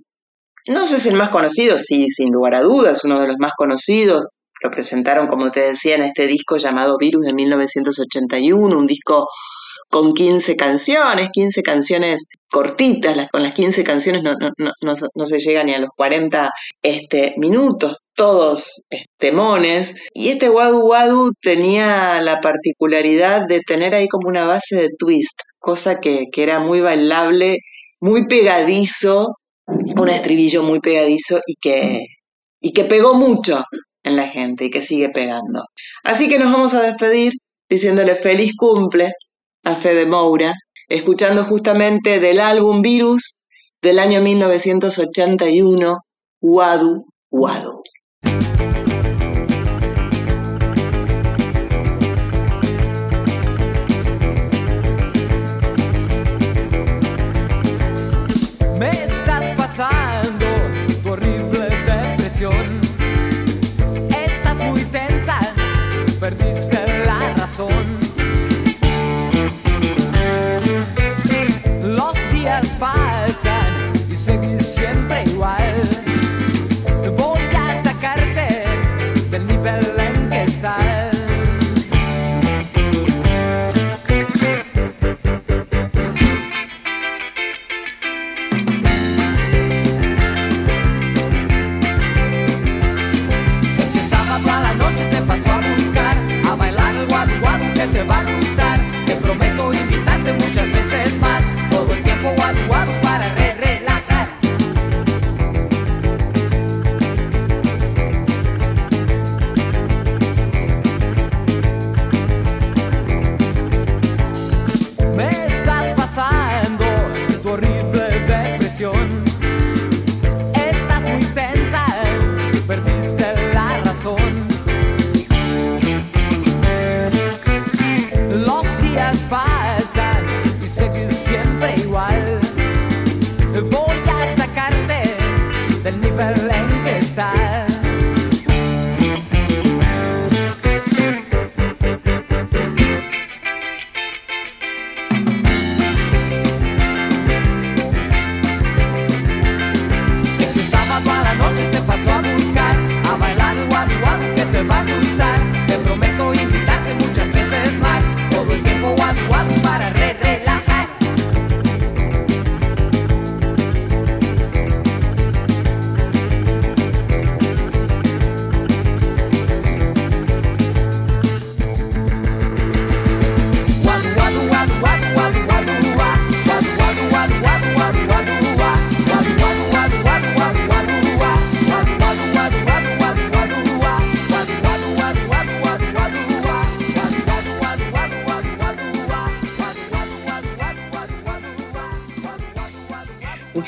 no sé si el más conocido, sí, sin lugar a dudas, uno de los más conocidos. Lo presentaron, como te decía, en este disco llamado Virus de 1981, un disco con 15 canciones, 15 canciones cortitas, las, con las 15 canciones no, se llega ni a los 40 este, minutos, todos temones. Y este Wadu Wadu tenía la particularidad de tener ahí como una base de twist, cosa que, que era muy bailable, muy pegadizo, un estribillo muy pegadizo y que, y que pegó mucho en la gente y que sigue pegando. Así que nos vamos a despedir diciéndole feliz cumple a Fede Moura, escuchando justamente del álbum Virus del año 1981, Wadu Wadu.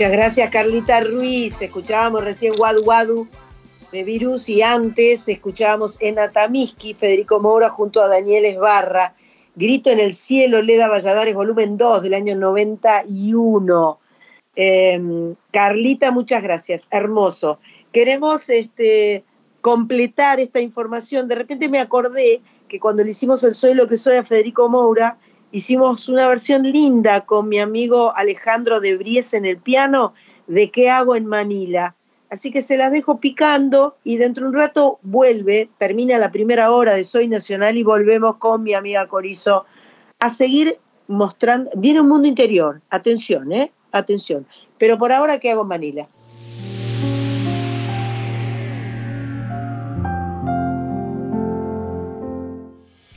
Muchas gracias, Carlita Ruiz. Escuchábamos recién Wadu Wadu de Virus y antes escuchábamos en Atamiski, Federico Moura junto a Daniel Esbarra. Grito en el cielo, Leda Valladares, volumen 2 del año 91. Em, Carlita, muchas gracias, hermoso. Queremos este, completar esta información. De repente me acordé que cuando le hicimos el Soy lo que soy a Federico Moura, hicimos una versión linda con mi amigo Alejandro de Bries en el piano de ¿Qué hago en Manila? Así que se las dejo picando y dentro de un rato vuelve, termina la primera hora de Soy Nacional y volvemos con mi amiga Corizo a seguir mostrando. Viene un mundo interior, atención, ¿eh? Atención. Pero por ahora, ¿qué hago en Manila?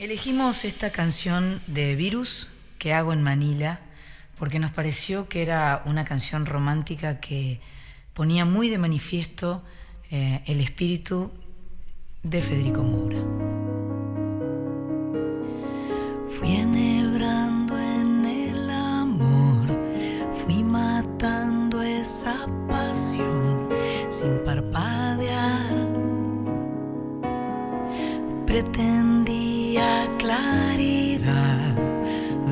Elegimos esta canción de Virus que hago en Manila porque nos pareció que era una canción romántica que ponía muy de manifiesto eh, el espíritu de Federico Moura. Fui enhebrando en el amor, fui matando esa pasión sin parpadear. Claridad,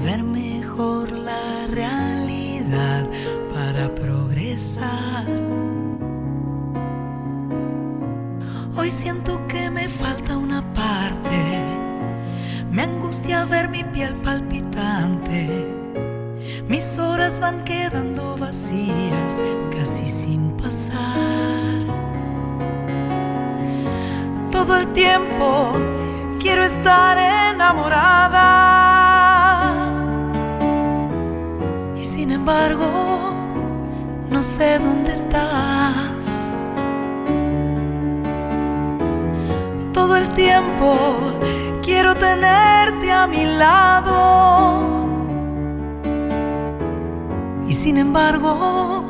ver mejor la realidad para progresar. Hoy siento que me falta una parte. Me angustia ver mi piel palpitante. Mis horas van quedando vacías, casi sin pasar. Todo el tiempo quiero estar enamorada. Y sin embargo, no sé dónde estás. todo el tiempo quiero tenerte a mi lado. Y sin embargo,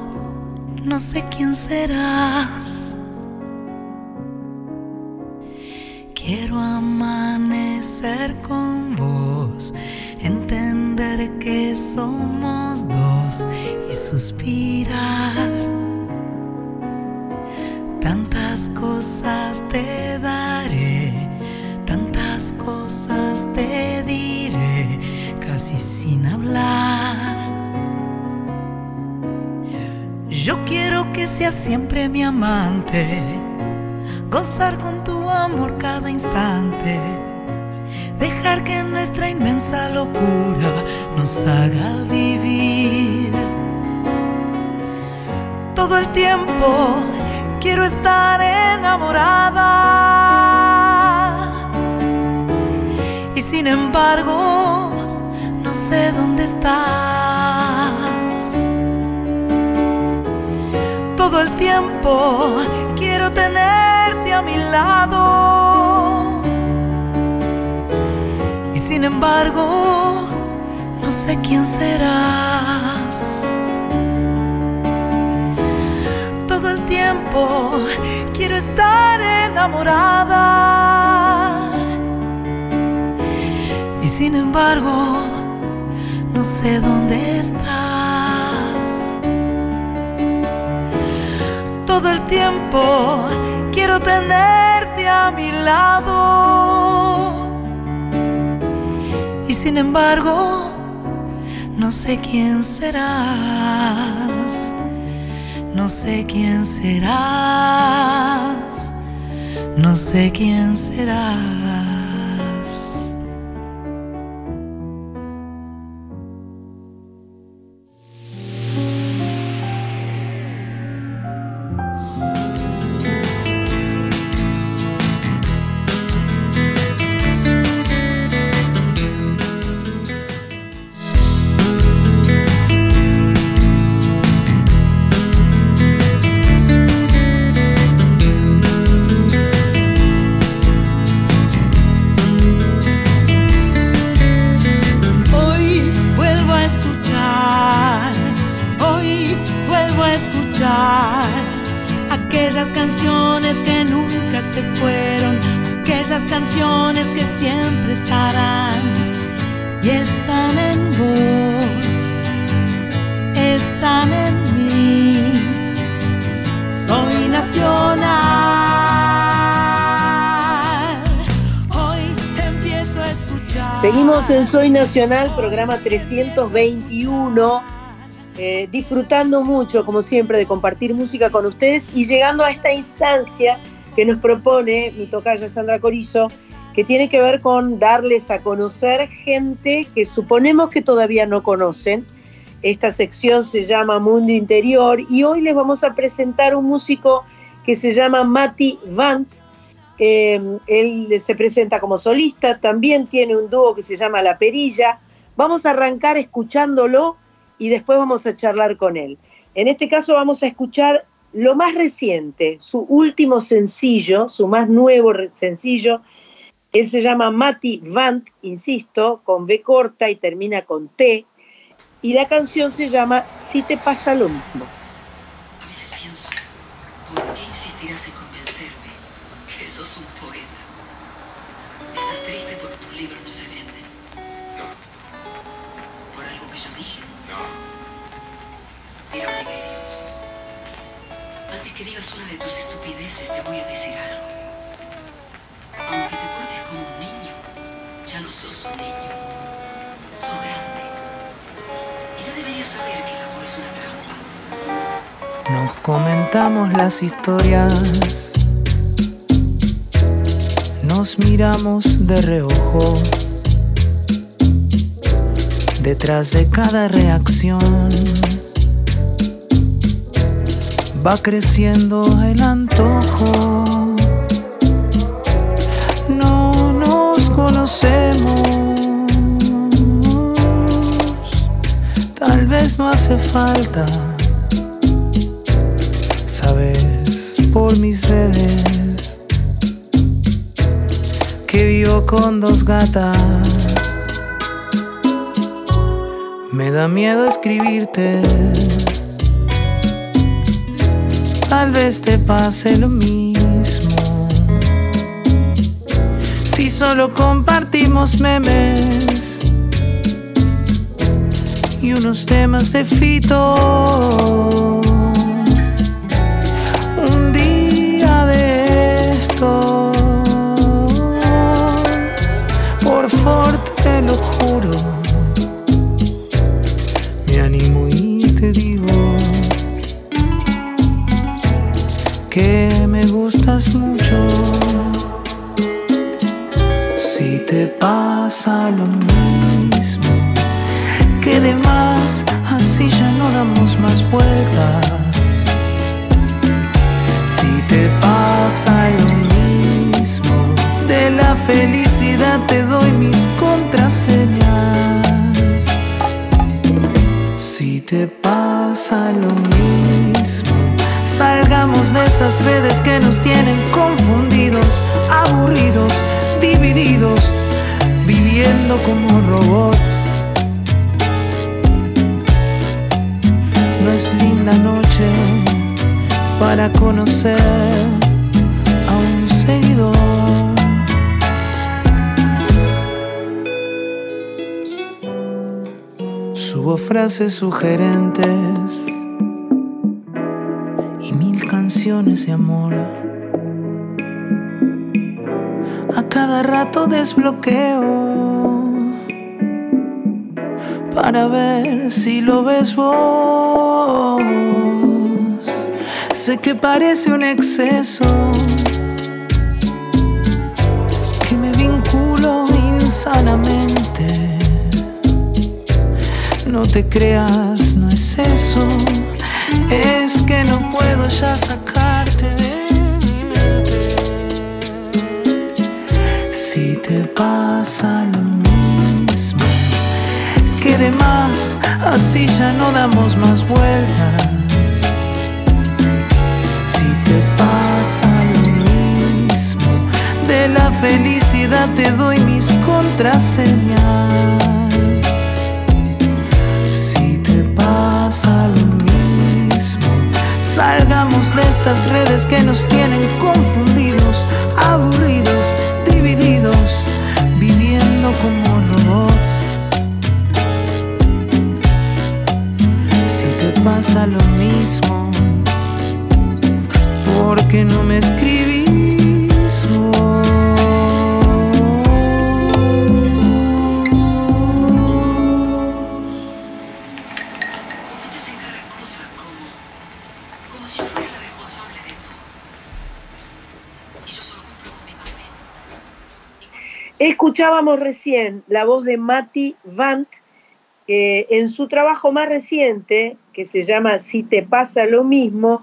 no sé quién serás. Quiero amanecer con vos, entender que somos dos y suspirar. Tantas cosas te daré, tantas cosas te diré, casi sin hablar. Yo quiero que seas siempre mi amante, gozar con tu amor cada instante, dejar que nuestra inmensa locura nos haga vivir. Todo el tiempo quiero estar enamorada. Y sin embargo, no sé dónde estás. Todo el tiempo quiero Y sin embargo, no sé quién serás. todo el tiempo quiero estar enamorada. Y sin embargo, no sé dónde estás. Todo el tiempo quiero tenerte a mi lado. Y sin embargo, no sé quién serás. No sé quién serás, no sé quién serás. Soy Nacional, programa 321. eh, disfrutando mucho, como siempre, de compartir música con ustedes y llegando a esta instancia que nos propone mi tocaya Sandra Corizo, que tiene que ver con darles a conocer gente que suponemos que todavía no conocen. Esta sección se llama Mundo Interior y hoy les vamos a presentar un músico que se llama Mati Vant. Eh, él se presenta como solista, también tiene un dúo que se llama La Perilla. Vamos a arrancar escuchándolo y después vamos a charlar con él. En este caso vamos a escuchar lo más reciente, su último sencillo, su más nuevo sencillo. Él se llama Mati Vant, insisto, con V corta y termina con T. Y la canción se llama Si te pasa lo mismo. Saber que el amor es una trampa. Nos comentamos las historias, nos miramos de reojo. Detrás de cada reacción va creciendo el antojo. No nos conocemos, tal vez no hace falta. Sabes por mis redes que vivo con dos gatas. Me da miedo escribirte. Tal vez te pase lo mismo. Si solo compartimos memes y unos temas de fito. Sugerentes y mil canciones de amor. A cada rato desbloqueo para ver si lo ves vos. Sé que parece un exceso, te creas, no es eso, es que no puedo ya sacarte de mi mente. Si te pasa lo mismo, que de más, así ya no damos más vueltas. Si te pasa lo mismo, de la felicidad te doy mis contraseñas. Salgamos de estas redes que nos tienen confundidos, aburridos, Escuchábamos recién la voz de Mati Vant, que en su trabajo más reciente, que se llama Si te pasa lo mismo,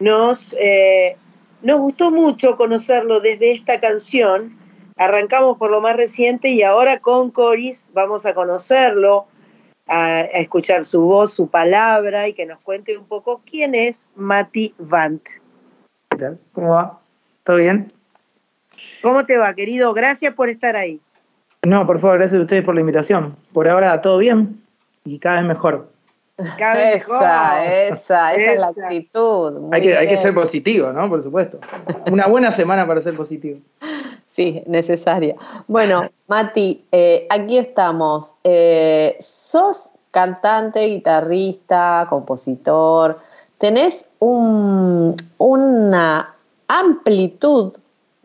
nos, eh, nos gustó mucho conocerlo desde esta canción. Arrancamos por lo más reciente y ahora con Coris vamos a conocerlo, a, a escuchar su voz, su palabra y que nos cuente un poco quién es Mati Vant. ¿Qué tal? ¿Cómo va? ¿Todo bien? ¿Cómo te va, querido? Gracias por estar ahí. No, por favor, gracias a ustedes por la invitación. Por ahora todo bien y cada vez mejor. Cada vez mejor. Esa, esa, esa es la actitud. Hay que, hay que ser positivo, ¿no? Por supuesto. Una buena semana para ser positivo. Sí, necesaria. Bueno, Mati, eh, aquí estamos. Eh, sos cantante, guitarrista, compositor. Tenés un- una amplitud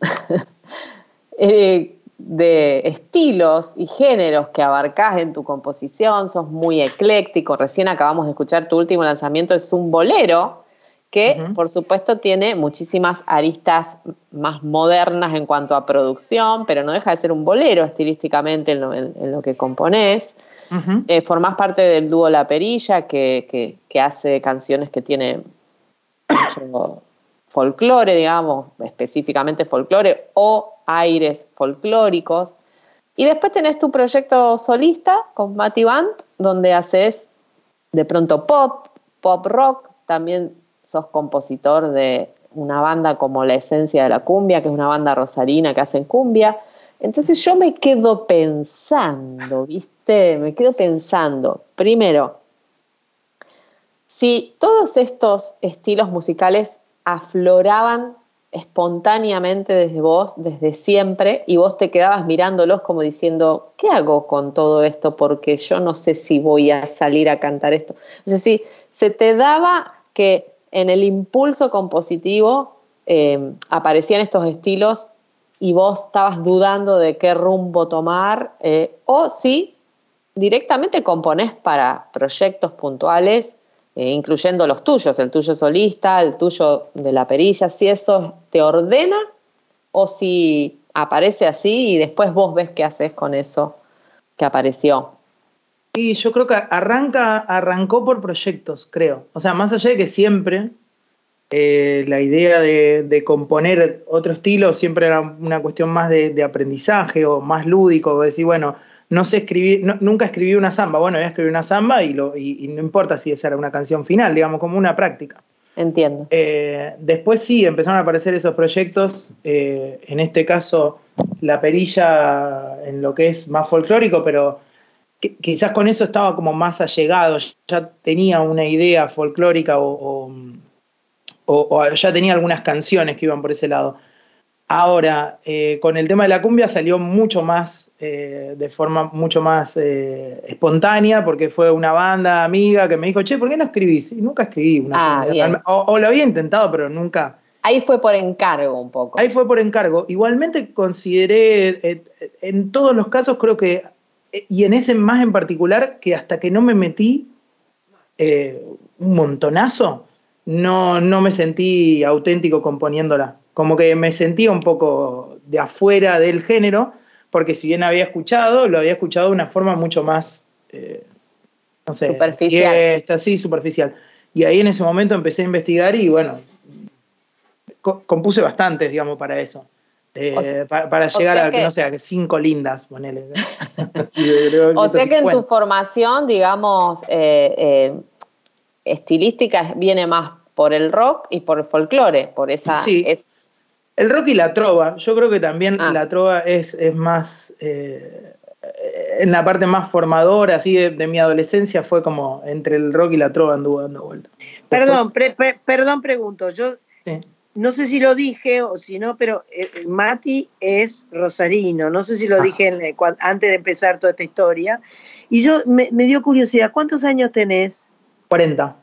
eh, de estilos y géneros que abarcás en tu composición. Sos muy ecléctico. Recién acabamos de escuchar tu último lanzamiento, es un bolero que por supuesto tiene muchísimas aristas más modernas en cuanto a producción, pero no deja de ser un bolero estilísticamente en lo, en- en lo que componés. Eh, formás parte del dúo La Perilla, que, que- que hace canciones que tienen mucho folclore, digamos, específicamente folclore, o aires folclóricos. Y después tenés tu proyecto solista con Mati Band, donde haces de pronto pop, pop rock, también sos compositor de una banda como La Esencia de la Cumbia, que es una banda rosarina que hacen cumbia. Entonces yo me quedo pensando, ¿viste? Me quedo pensando, primero, si todos estos estilos musicales afloraban espontáneamente desde vos, desde siempre, y vos te quedabas mirándolos como diciendo, ¿qué hago con todo esto? Porque yo no sé si voy a salir a cantar esto. Es decir, se te daba que en el impulso compositivo eh, aparecían estos estilos y vos estabas dudando de qué rumbo tomar, eh, o si directamente componés para proyectos puntuales, eh, incluyendo los tuyos, el tuyo solista, el tuyo de la perilla, si eso te ordena o si aparece así y después vos ves qué haces con eso que apareció. Y yo creo que arranca, arrancó por proyectos, creo. O sea, más allá de que siempre eh, la idea de, de componer otro estilo siempre era una cuestión más de, aprendizaje o más lúdico, decir, bueno, no sé escribir, no- nunca escribí una samba, bueno, voy a escribir una samba y, lo, y, y no importa si esa era una canción final, digamos, como una práctica. Entiendo. Eh, después sí, empezaron a aparecer esos proyectos, eh, en este caso la perilla en lo que es más folclórico, pero qui- quizás con eso estaba como más allegado, ya tenía una idea folclórica o, o- o- o ya tenía algunas canciones que iban por ese lado. Ahora, eh, con el tema de la cumbia salió mucho más, eh, de forma mucho más eh, espontánea, porque fue una banda amiga que me dijo, che, ¿por qué no escribís? Y nunca escribí una Ah, cumbia. O, o lo había intentado, pero nunca. Ahí fue por encargo un poco. Ahí fue por encargo. Igualmente consideré, en todos los casos creo que, y en ese más en particular, que hasta que no me metí un montonazo, no, no me sentí auténtico componiéndola. Como que me sentía un poco de afuera del género, porque si bien había escuchado, lo había escuchado de una forma mucho más, eh, no sé, Superficial. sí, superficial. Y ahí en ese momento empecé a investigar y bueno, co- compuse bastantes, digamos, para eso. Eh, O sea- pa- para o llegar sea a, que- no sé, a cinco lindas, ponele. O sea que en tu 150. formación, digamos, eh, eh, estilística viene más por el rock y por el folclore, por esa... Sí. es- El rock y la trova. Yo creo que también Ah. la trova es, es más. eh, en la parte más formadora, así de, de mi adolescencia, fue como entre el rock y la trova anduvo dando vuelta. Perdón, pre- pre- perdón, pregunto. Yo Sí. no sé si lo dije o si no, pero eh, Mati es rosarino. No sé si lo Ah. dije en- cuan- antes de empezar toda esta historia. Y yo me, me dio curiosidad. ¿Cuántos años tenés? 40.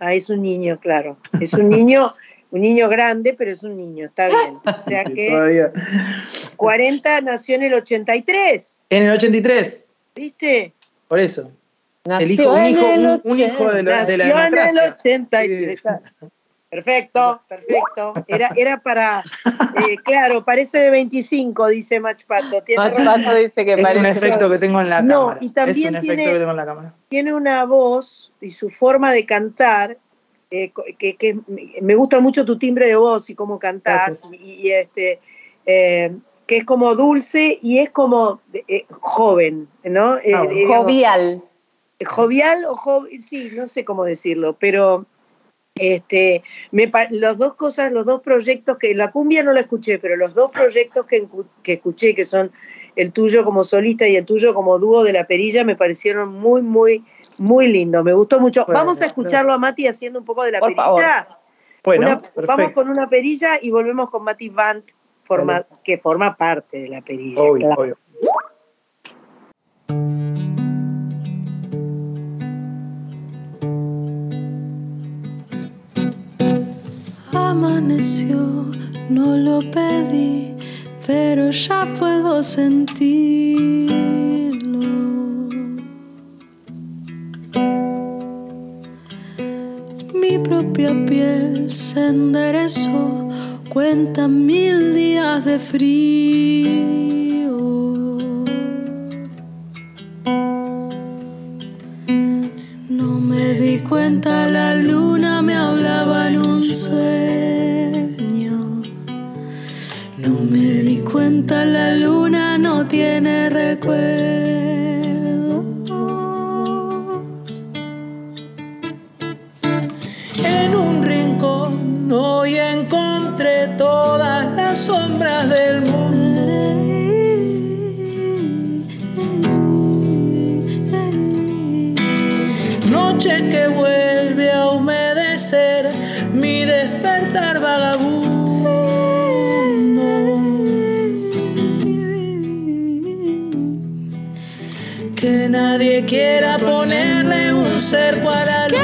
Ah, es un niño, claro. Es un niño un niño grande, pero es un niño, está bien. O sea que Todavía. 40 nació en el 83, En el 83, ¿viste? por eso. Nació El hijo, un, hijo, el un, un hijo de, la- de la Nació en el democracia. 83. Perfecto, perfecto. Era, era para, eh, claro, parece de 25, dice Mach. Pato dice que Es parece. un efecto que tengo en la No, cámara. y también es un efecto tiene- que tengo en la cámara. tiene una voz y su forma de cantar, eh, que, que me gusta mucho tu timbre de voz y cómo cantás, y, y, este, eh, que es como dulce y es como eh, joven, ¿no? Eh, Ah, digamos, Jovial. jovial o joven, sí, no sé cómo decirlo, pero este, me, los dos cosas, los dos proyectos que la cumbia no la escuché, pero los dos proyectos que, que escuché, que son el tuyo como solista y el tuyo como dúo de la perilla, me parecieron muy, muy, muy lindos. Me gustó mucho. Bueno, vamos a escucharlo a Mati haciendo un poco de la Por perilla. Bueno, Una- vamos con una perilla y volvemos con Mati Band, forma, que forma parte de la perilla. Obvio, claro. obvio. Amaneció, no lo pedí, pero ya puedo sentirlo. Mi propia piel se enderezó, cuenta mil días de frío. No me di cuenta, la luna me hablaba en un sueño. No me di cuenta, la luna no tiene recuerdos. Las sombras del mundo. Noche que vuelve a humedecer mi despertar vagabundo. Que nadie quiera ponerle un cerco a.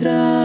y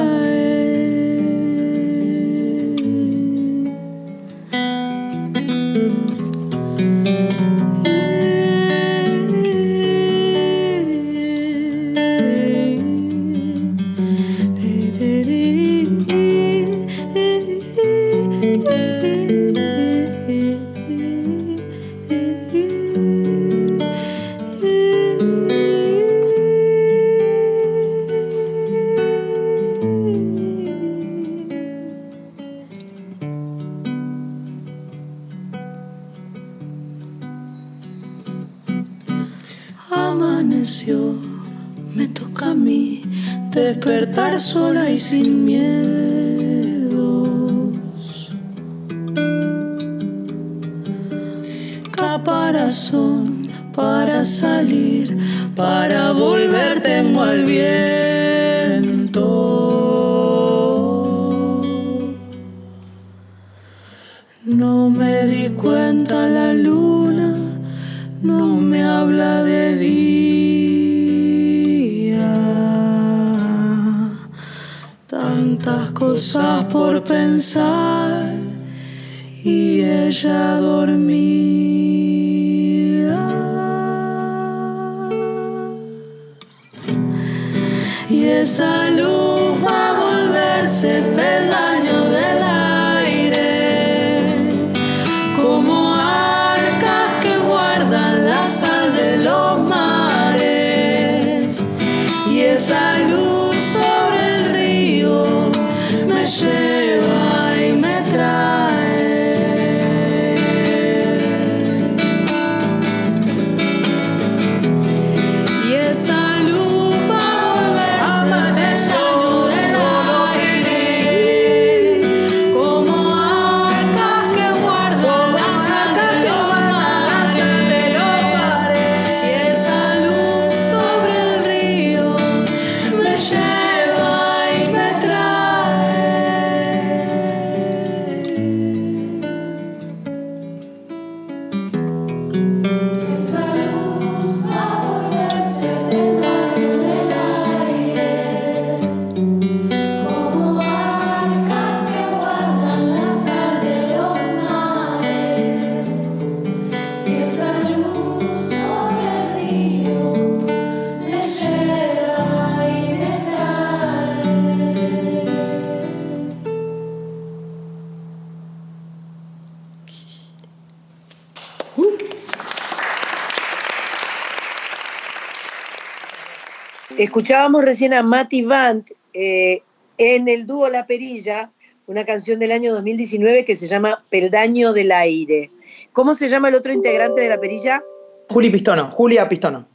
Escuchábamos recién a Mati Vant eh, en el dúo La Perilla, una canción del año 2019 que se llama Peldaño del Aire. ¿Cómo se llama el otro integrante de La Perilla? Juli Pistono, Julia Pistono.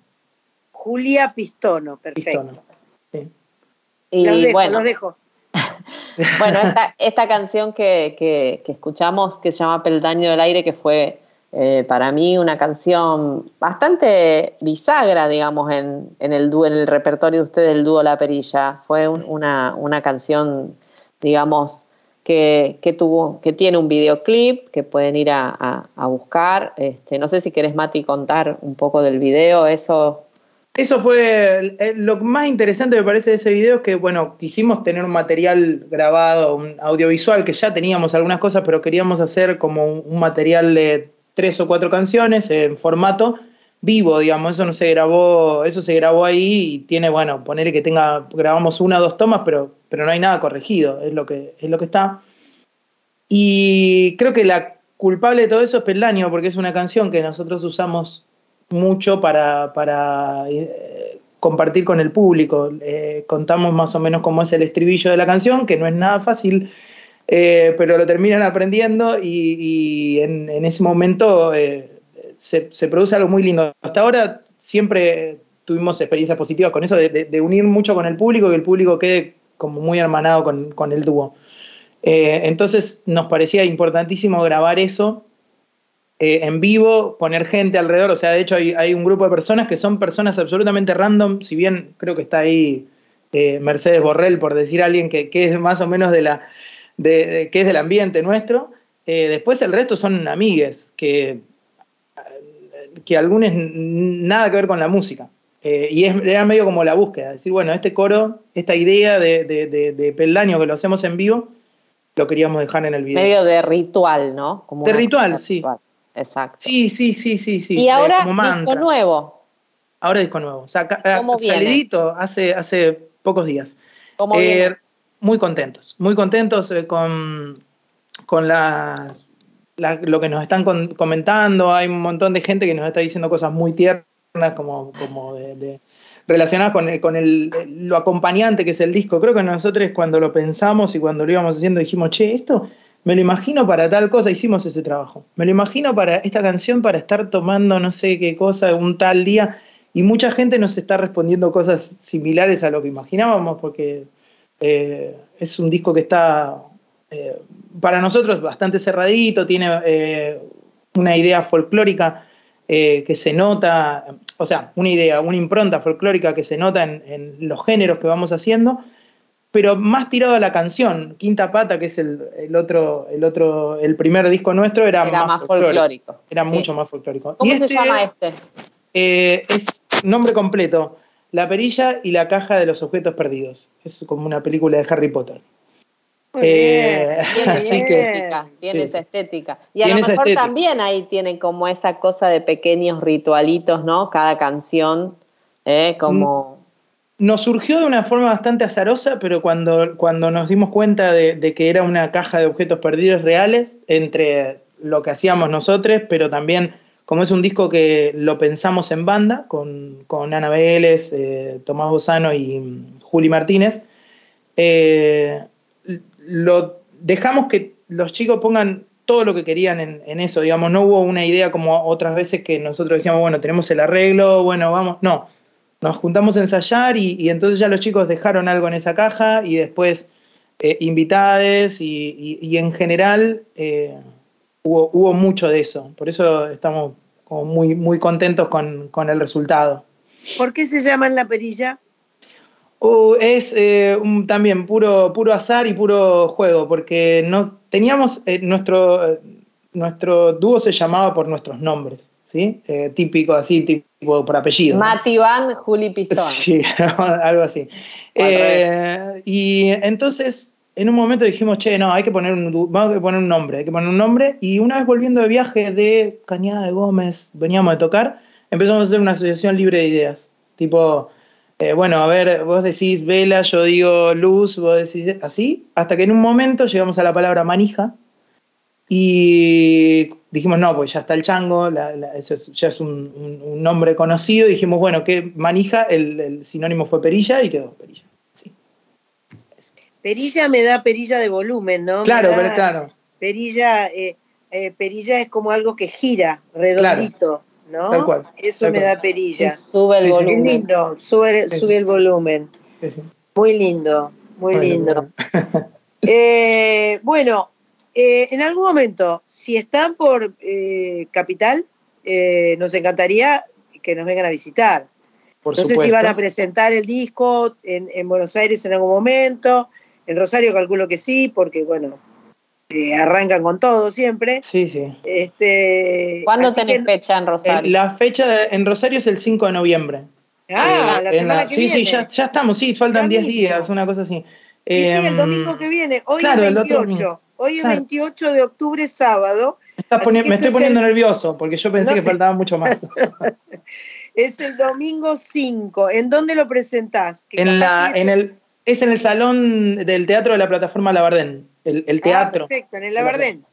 Julia Pistono, perfecto. Pistono. Sí. Y los dejo, bueno, los dejo. Bueno, esta, esta canción que, que- que escuchamos, que se llama Peldaño del Aire, que fue eh, para mí una canción bastante bisagra, digamos, en, en el, en el repertorio de ustedes, el dúo La Perilla. Fue un- una, una canción, digamos, que, que tuvo, que tiene un videoclip que pueden ir a, a- buscar. Este, no sé si querés, Mati, contar un poco del video, eso. Eso fue lo más interesante me parece de ese video es que bueno quisimos tener un material grabado, un audiovisual que ya teníamos algunas cosas, pero queríamos hacer como un material de tres o cuatro canciones en formato vivo, digamos. Eso no se grabó, eso se grabó ahí y tiene bueno ponerle que tenga grabamos una o dos tomas, pero pero no hay nada corregido, es lo que es lo que está. Y creo que la culpable de todo eso es Peldaño, porque es una canción que nosotros usamos mucho para, para, eh, compartir con el público. Eh, contamos más o menos cómo es el estribillo de la canción, que no es nada fácil, eh, pero lo terminan aprendiendo y, y en, ese momento eh, se, produce algo muy lindo. Hasta ahora siempre tuvimos experiencias positivas con eso, de, unir mucho con el público, que el público quede como muy hermanado con, el dúo. Eh, entonces nos parecía importantísimo grabar eso en vivo, poner gente alrededor. O sea, de hecho hay, un grupo de personas que son personas absolutamente random, si bien creo que está ahí Mercedes Borrell, por decir alguien que, que es más o menos de la, de- de- que es del ambiente nuestro. Eh, después el resto son amigues, que, que algunos nada que ver con la música. Eh, y es, era medio como la búsqueda, decir, bueno, este coro, esta idea de, de, de- de peldaño que lo hacemos en vivo, lo queríamos dejar en el video. Medio de ritual, ¿no? Como De ritual, sí. Exacto. Sí, sí, sí, sí, sí. y eh, ahora como disco nuevo. Ahora disco nuevo. O sea, salidito hace, hace pocos días. ¿Cómo Eh, viene? Muy contentos, muy contentos eh, con, con lo que nos están comentando. Hay un montón de gente que nos está diciendo cosas muy tiernas, como, como de, de- relacionadas con, con el, lo acompañante que es el disco. Creo que nosotros cuando lo pensamos y cuando lo íbamos haciendo dijimos, che, esto me lo imagino para tal cosa, hicimos ese trabajo. Me lo imagino para esta canción, para estar tomando no sé qué cosa un tal día. Y mucha gente nos está respondiendo cosas similares a lo que imaginábamos, porque eh, es un disco que está eh, para nosotros bastante cerradito, tiene eh, una idea folclórica que se nota, o sea, una idea, una impronta folclórica que se nota en, en los géneros que vamos haciendo, pero más tirado a la canción. Quinta Pata, que es el, el otro, el otro, el primer disco nuestro, era, Era más folclórico. Era sí. mucho más folclórico. ¿Cómo Y se este, llama este? es nombre completo. La perilla y la caja de los objetos perdidos. Es como una película de Harry Potter. Muy Eh, Tiene así esa que estética, tiene sí, esa sí. estética. Y a lo mejor estética. también ahí tienen como esa cosa de pequeños ritualitos, ¿no? Cada canción, ¿eh? Como... nos surgió de una forma bastante azarosa, pero cuando, cuando nos dimos cuenta de, de que era una caja de objetos perdidos reales, entre lo que hacíamos nosotros, pero también como es un disco que lo pensamos en banda, con, con Ana Vélez, eh, Tomás Bozano y mm, Juli Martínez, eh, lo dejamos que los chicos pongan todo lo que querían en, eso, digamos, no hubo una idea como otras veces que nosotros decíamos, bueno, tenemos el arreglo, bueno, vamos, no, nos juntamos a ensayar y, entonces ya los chicos dejaron algo en esa caja y después eh, invitades y en general eh, hubo, hubo mucho de eso, por eso estamos como muy, muy contentos con, con el resultado. ¿Por qué se llaman La Perilla? Es eh, un- también puro, puro azar y puro juego, porque no teníamos eh, nuestro, eh, nuestro dúo se llamaba por nuestros nombres, ¿sí? Eh, típico así, tipo por apellido. ¿no? Mati Van, Juli Pistón. Sí, algo así. Eh, y entonces, en un momento dijimos, che, no, hay que poner un, vamos a poner un nombre, hay que poner un nombre. Y una vez volviendo de viaje de Cañada de Gómez, veníamos de tocar, empezamos a hacer una asociación libre de ideas. Tipo, eh, bueno, a ver, vos decís vela, yo digo luz, vos decís así, hasta que en un momento llegamos a la palabra manija. Y dijimos, no, pues ya está el chango, ya es un, nombre conocido. Dijimos, bueno, ¿qué manija? El sinónimo fue perilla y quedó perilla. Perilla me da perilla de volumen, ¿no? Claro, pero claro. Perilla, eh, eh, perilla es como algo que gira, redondito, ¿no? Tal cual, Eso tal me cual. da perilla. Y sube el Sí, volumen. lindo, sube, Sí. sube el volumen. Muy lindo, muy lindo. Eh, bueno, eh, en algún momento, si están por eh, Capital, eh, nos encantaría que nos vengan a visitar. Por no sé supuesto. si van a presentar el disco en, en Buenos Aires en algún momento. En Rosario calculo que sí, porque bueno, eh, arrancan con todo siempre. Sí, sí. Este, ¿Cuándo tenés que- fecha en Rosario? En la fecha de- en Rosario es el 5 de noviembre. Ah, Eh, la semana que sí, viene. sí, ya, ya estamos, sí, faltan Ya 10 mismo. días, una cosa así. Sí, sí, el Em, domingo que viene. Hoy claro, es el otro 28. domingo. Hoy es Claro. 28 de octubre, sábado. poni- me estoy es poniendo el- nervioso porque yo pensé No que faltaba mucho más. Es el domingo 5. ¿En dónde lo presentás? En la, en el, es en el salón del teatro de la plataforma Labardén. El, el Ah, teatro. perfecto, en el Labardén.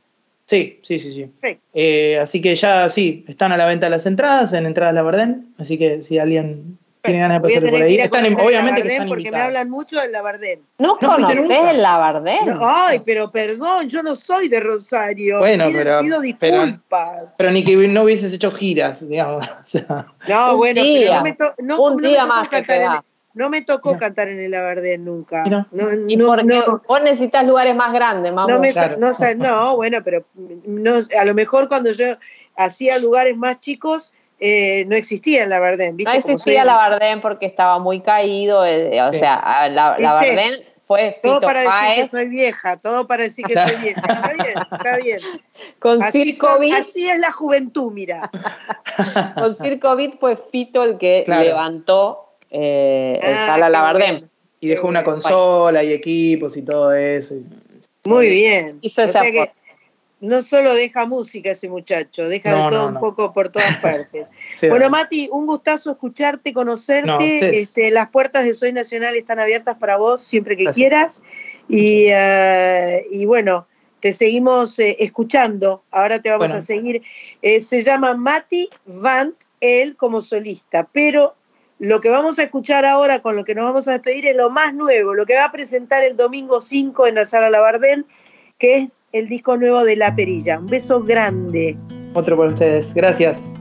Sí, sí, sí, sí. Perfecto. Eh, así que ya sí, están a la venta las entradas en Entradas Labardén. Así que si alguien tiene ganas de pasarse por ahí, están, obviamente que Labardén están porque me invitados. hablan mucho del Labardén. ¿No ¿No nunca? el Labardén? No, ay, pero perdón, yo no soy de Rosario. Bueno, pido, pero- pido disculpas. Pero ni que no hubieses hecho giras, digamos. o sea, no, un bueno, día, pero no me, to- no- un no me día más que no me tocó cantar en el Labardén nunca. No, Y no, porque no, vos necesitas lugares más grandes, mamá. no me claro. no, bueno, pero no, a lo mejor cuando yo hacía lugares más chicos eh, no existía el Labardén, ¿viste? No existía soy- Labardén porque estaba muy caído, eh, o Sí. sea, la. Labardén fue Todo Fito para decir que soy vieja, todo para decir que soy vieja. Está bien, está bien. con Así, Circo son- así es la juventud, mira. con Circo Beat fue Fito el que Claro. levantó eh, el Ah, Sala bueno. y dejó una bueno. consola y equipos y todo eso. y- Muy bien. Hizo O ese sea que no solo deja música ese muchacho, deja No, de todo no, un poco por todas partes. Sí, bueno, Mati, un gustazo escucharte, conocerte. Este, las puertas de Soy Nacional están abiertas para vos siempre que Gracias. quieras. Y, eh, y bueno, te seguimos eh, escuchando. Ahora te vamos Bueno. a seguir. Eh, se llama Mati Vant, él como solista, pero lo que vamos a escuchar ahora, con lo que nos vamos a despedir, es lo más nuevo, lo que va a presentar el domingo 5 en la sala Labardén, que es el disco nuevo de La Perilla. Un beso grande. Otro para ustedes. Gracias.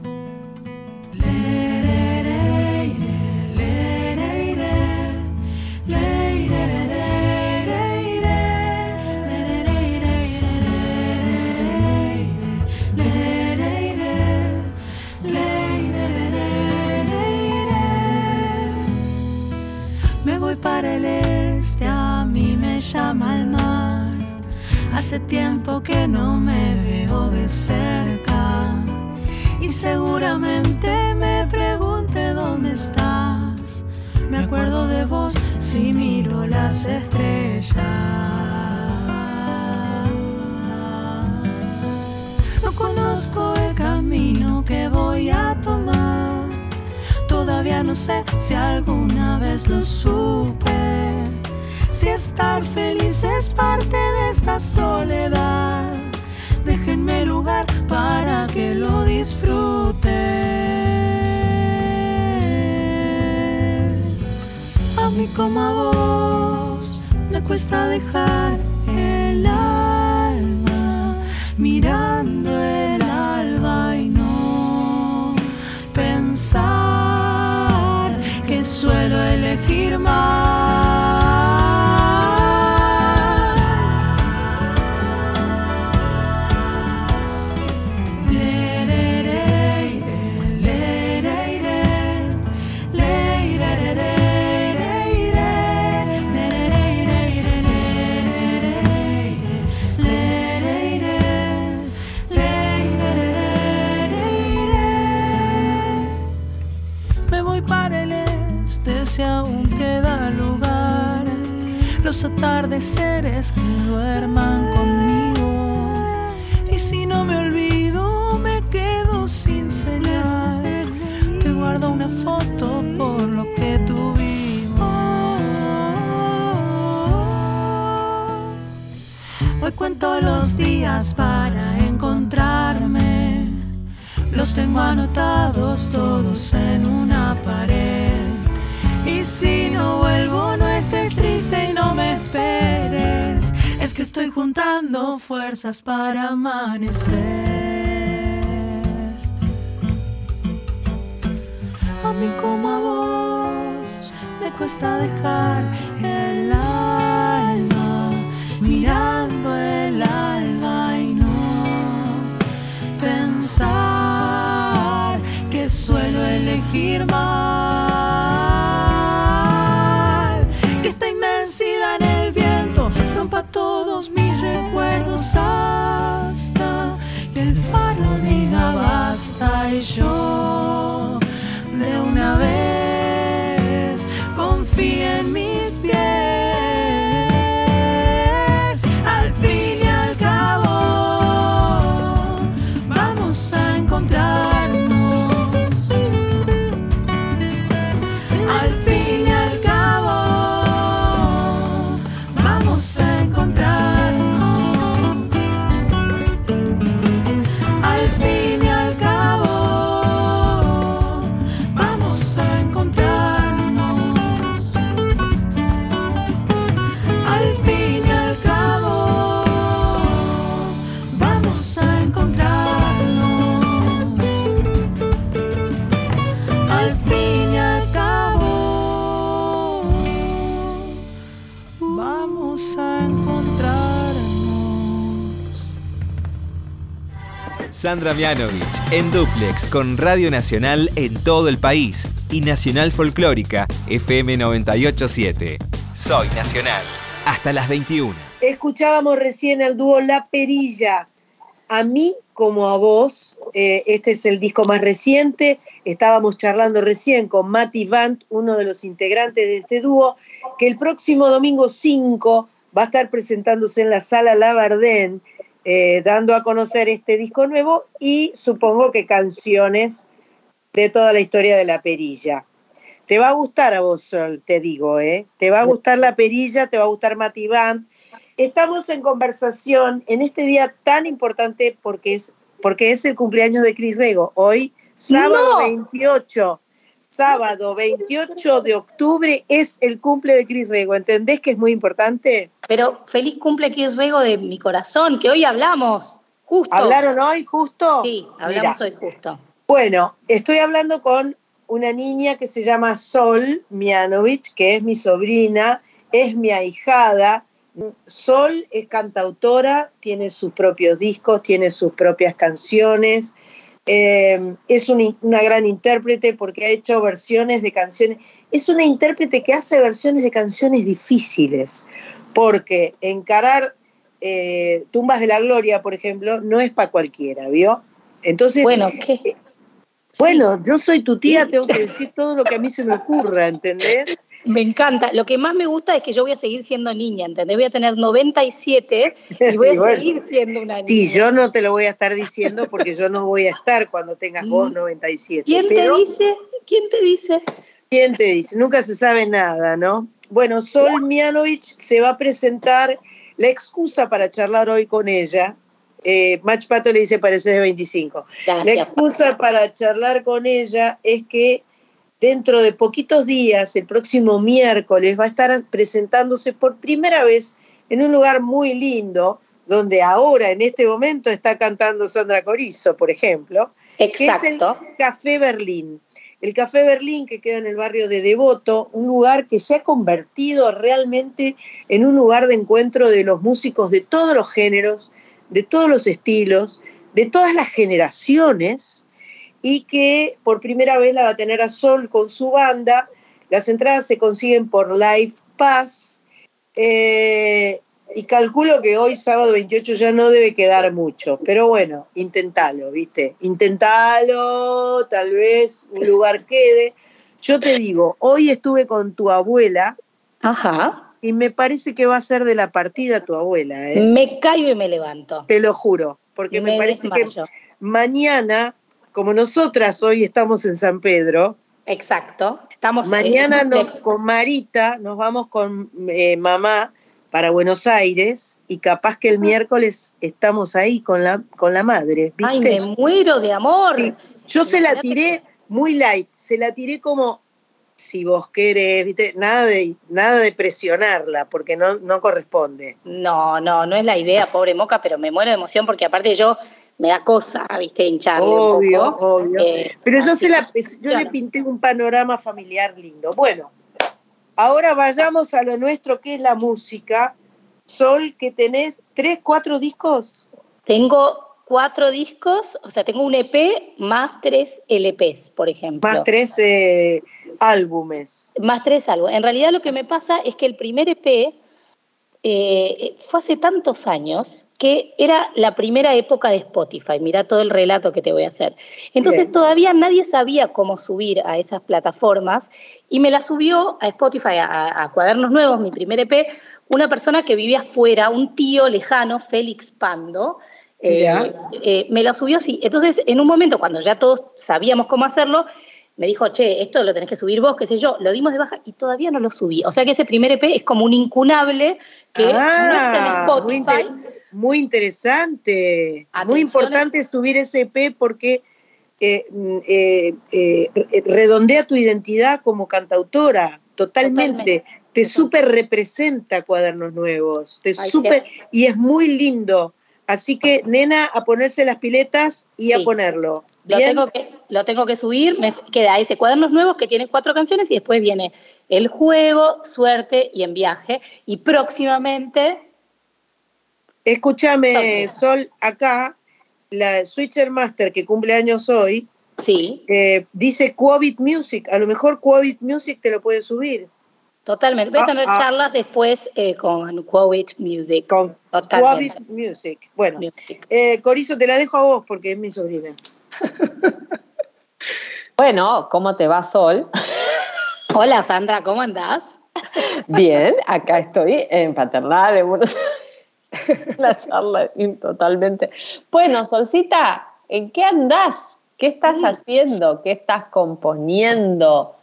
Hace tiempo que no me veo de cerca y seguramente me pregunte dónde estás. Me acuerdo de vos si miro las estrellas. No conozco el camino que voy a tomar. Todavía no sé si alguna vez lo supe. Si estar feliz es parte de esta soledad. Déjenme lugar para que lo disfrute. A mí como a vos me cuesta dejar el alma mirando el alba y no pensar que suelo elegir mal. Atardeceres que duerman conmigo. Y si no me olvido, me quedo sin señal. Te guardo una foto por lo que tuvimos. Hoy cuento los días para encontrarme. los tengo anotados todos en una pared. Y si no vuelvo, no estés y no me esperes. Es que estoy juntando fuerzas para amanecer. A mí como a vos me cuesta dejar el alma mirando el alma y no pensar que suelo elegir mal. sorry. Sandra Mianovich en Duplex con Radio Nacional en todo el país y Nacional Folclórica FM 987. Soy Nacional. Hasta las 21. Escuchábamos recién al dúo La Perilla. A mí como a vos, eh, este es el disco más reciente. Estábamos charlando recién con Mati Vant, uno de los integrantes de este dúo, que el próximo domingo 5 va a estar presentándose en la sala Labardén, eh, dando a conocer este disco nuevo y supongo que canciones de toda la historia de La Perilla. Te va a gustar a vos, Sol, te digo, ¿eh? Te va a gustar La Perilla, te va a gustar Mati Vant. Estamos en conversación en este día tan importante porque es, porque es el cumpleaños de Cris Rego. Hoy, sábado No. 28, sábado 28 de octubre es el cumple de Cris Rego. ¿Entendés que es muy importante? Pero feliz cumple Cris Rego de mi corazón, que hoy hablamos, justo. ¿Hablaron hoy justo? Sí, hablamos Mirá. hoy justo. Bueno, estoy hablando con una niña que se llama Sol Mianovich, que es mi sobrina, es mi ahijada. Sol es cantautora, tiene sus propios discos, tiene sus propias canciones. Eh, es un- una gran intérprete porque ha hecho versiones de canciones. Es una intérprete que hace versiones de canciones difíciles, porque encarar eh, Tumbas de la Gloria, por ejemplo, no es para cualquiera, ¿vio? Entonces, Bueno, ¿qué? eh, bueno, yo soy tu tía, tengo que decir todo lo que a mí se me ocurra, ¿entendés? Me encanta. Lo que más me gusta es que yo voy a seguir siendo niña, ¿entendés? Voy a tener 97 y voy a Y bueno, seguir siendo una niña. Sí, yo no te lo voy a estar diciendo porque yo no voy a estar cuando tengas vos 97. ¿Quién pero- te dice? ¿Quién te dice? ¿Quién te dice? Nunca se sabe nada, ¿no? Bueno, Sol Mianovich se va a presentar. La excusa para charlar hoy con ella, eh, Mach Pato le dice parecer de 25. La excusa para charlar con ella es que dentro de poquitos días, el próximo miércoles, va a estar presentándose por primera vez en un lugar muy lindo, donde ahora, en este momento, está cantando Sandra Corizo, por ejemplo, que es el Exacto. Café Berlín. El Café Berlín que queda en el barrio de Devoto, un lugar que se ha convertido realmente en un lugar de encuentro de los músicos de todos los géneros, de todos los estilos, de todas las generaciones, y que por primera vez la va a tener a Sol con su banda. Las entradas se consiguen por Live Pass. eh, y calculo que hoy, sábado 28, ya no debe quedar mucho. Pero bueno, intentalo, ¿viste? Intentalo, tal vez un lugar quede. Yo te digo, hoy estuve con tu abuela. Ajá. Y me parece que va a ser de la partida tu abuela, ¿eh? Me caigo y me levanto. Te lo juro, porque me, Me parece desmayo. que mañana, como nosotras hoy estamos en San Pedro, Exacto. Estamos mañana en nos, con Marita nos vamos con eh, mamá para Buenos Aires y capaz que el miércoles estamos ahí con la, con la madre, Ay, me muero de amor. Yo se la tiré muy light, se la tiré como si vos querés, ¿viste? Nada de, nada de presionarla, porque no, no corresponde. No, no, no es la idea, pobre Moca, pero me muero de emoción porque aparte yo me da cosa, viste, hincharle Obvio, un poco. obvio. Eh, Pero yo, se la, yo le pinté un panorama familiar lindo. Bueno, ahora vayamos a lo nuestro, que es la música. Sol, que tenés tres, cuatro discos. Tengo cuatro discos, o sea, tengo un EP más tres LPs, por ejemplo. Más tres eh, álbumes. Más tres álbumes. En realidad lo que me pasa es que el primer EP eh, fue hace tantos años que era la primera época de Spotify. Mira todo el relato que te voy a hacer. Entonces Bien. todavía nadie sabía cómo subir a esas plataformas y me la subió a Spotify, a, a Cuadernos Nuevos, mi primer EP, una persona que vivía afuera, un tío lejano, Félix Pando. eh, eh, me la subió así. Entonces, en un momento, cuando ya todos sabíamos cómo hacerlo, me dijo, che, esto lo tenés que subir vos, qué sé yo, lo dimos de baja y todavía no lo subí. O sea que ese primer EP es como un incunable que no está en Ah, muy, Spotify. inter- muy interesante. Muy importante subir ese EP porque eh, mm, eh, eh, re- redondea tu identidad como cantautora, totalmente. Te súper representa Cuadernos Nuevos. Te súper, y es muy lindo. Así que, nena, a ponerse las piletas y a ponerlo. Lo tengo, que, lo tengo que subir, me queda ese cuadernos nuevos que tiene cuatro canciones y después viene El Juego, Suerte y En Viaje. Y próximamente, Escúchame, Sol, acá la Switcher Master que cumple años hoy, sí, eh, dice Quobit Music. A lo mejor Quobit Music te lo puede subir. Totalmente. Voy a Ah, tener ah. charlas después eh, con Quoit Music. Con. Quobit Music. Bueno, eh, Corizo, te la dejo a vos porque es mi sobrina. Bueno, ¿cómo te va, Sol? Hola, Sandra, ¿cómo andás? Bien, acá estoy en Paternal, en Buenos Aires. La charla totalmente. Bueno, Solcita, ¿en qué andás? ¿Qué estás haciendo? ¿Qué estás componiendo?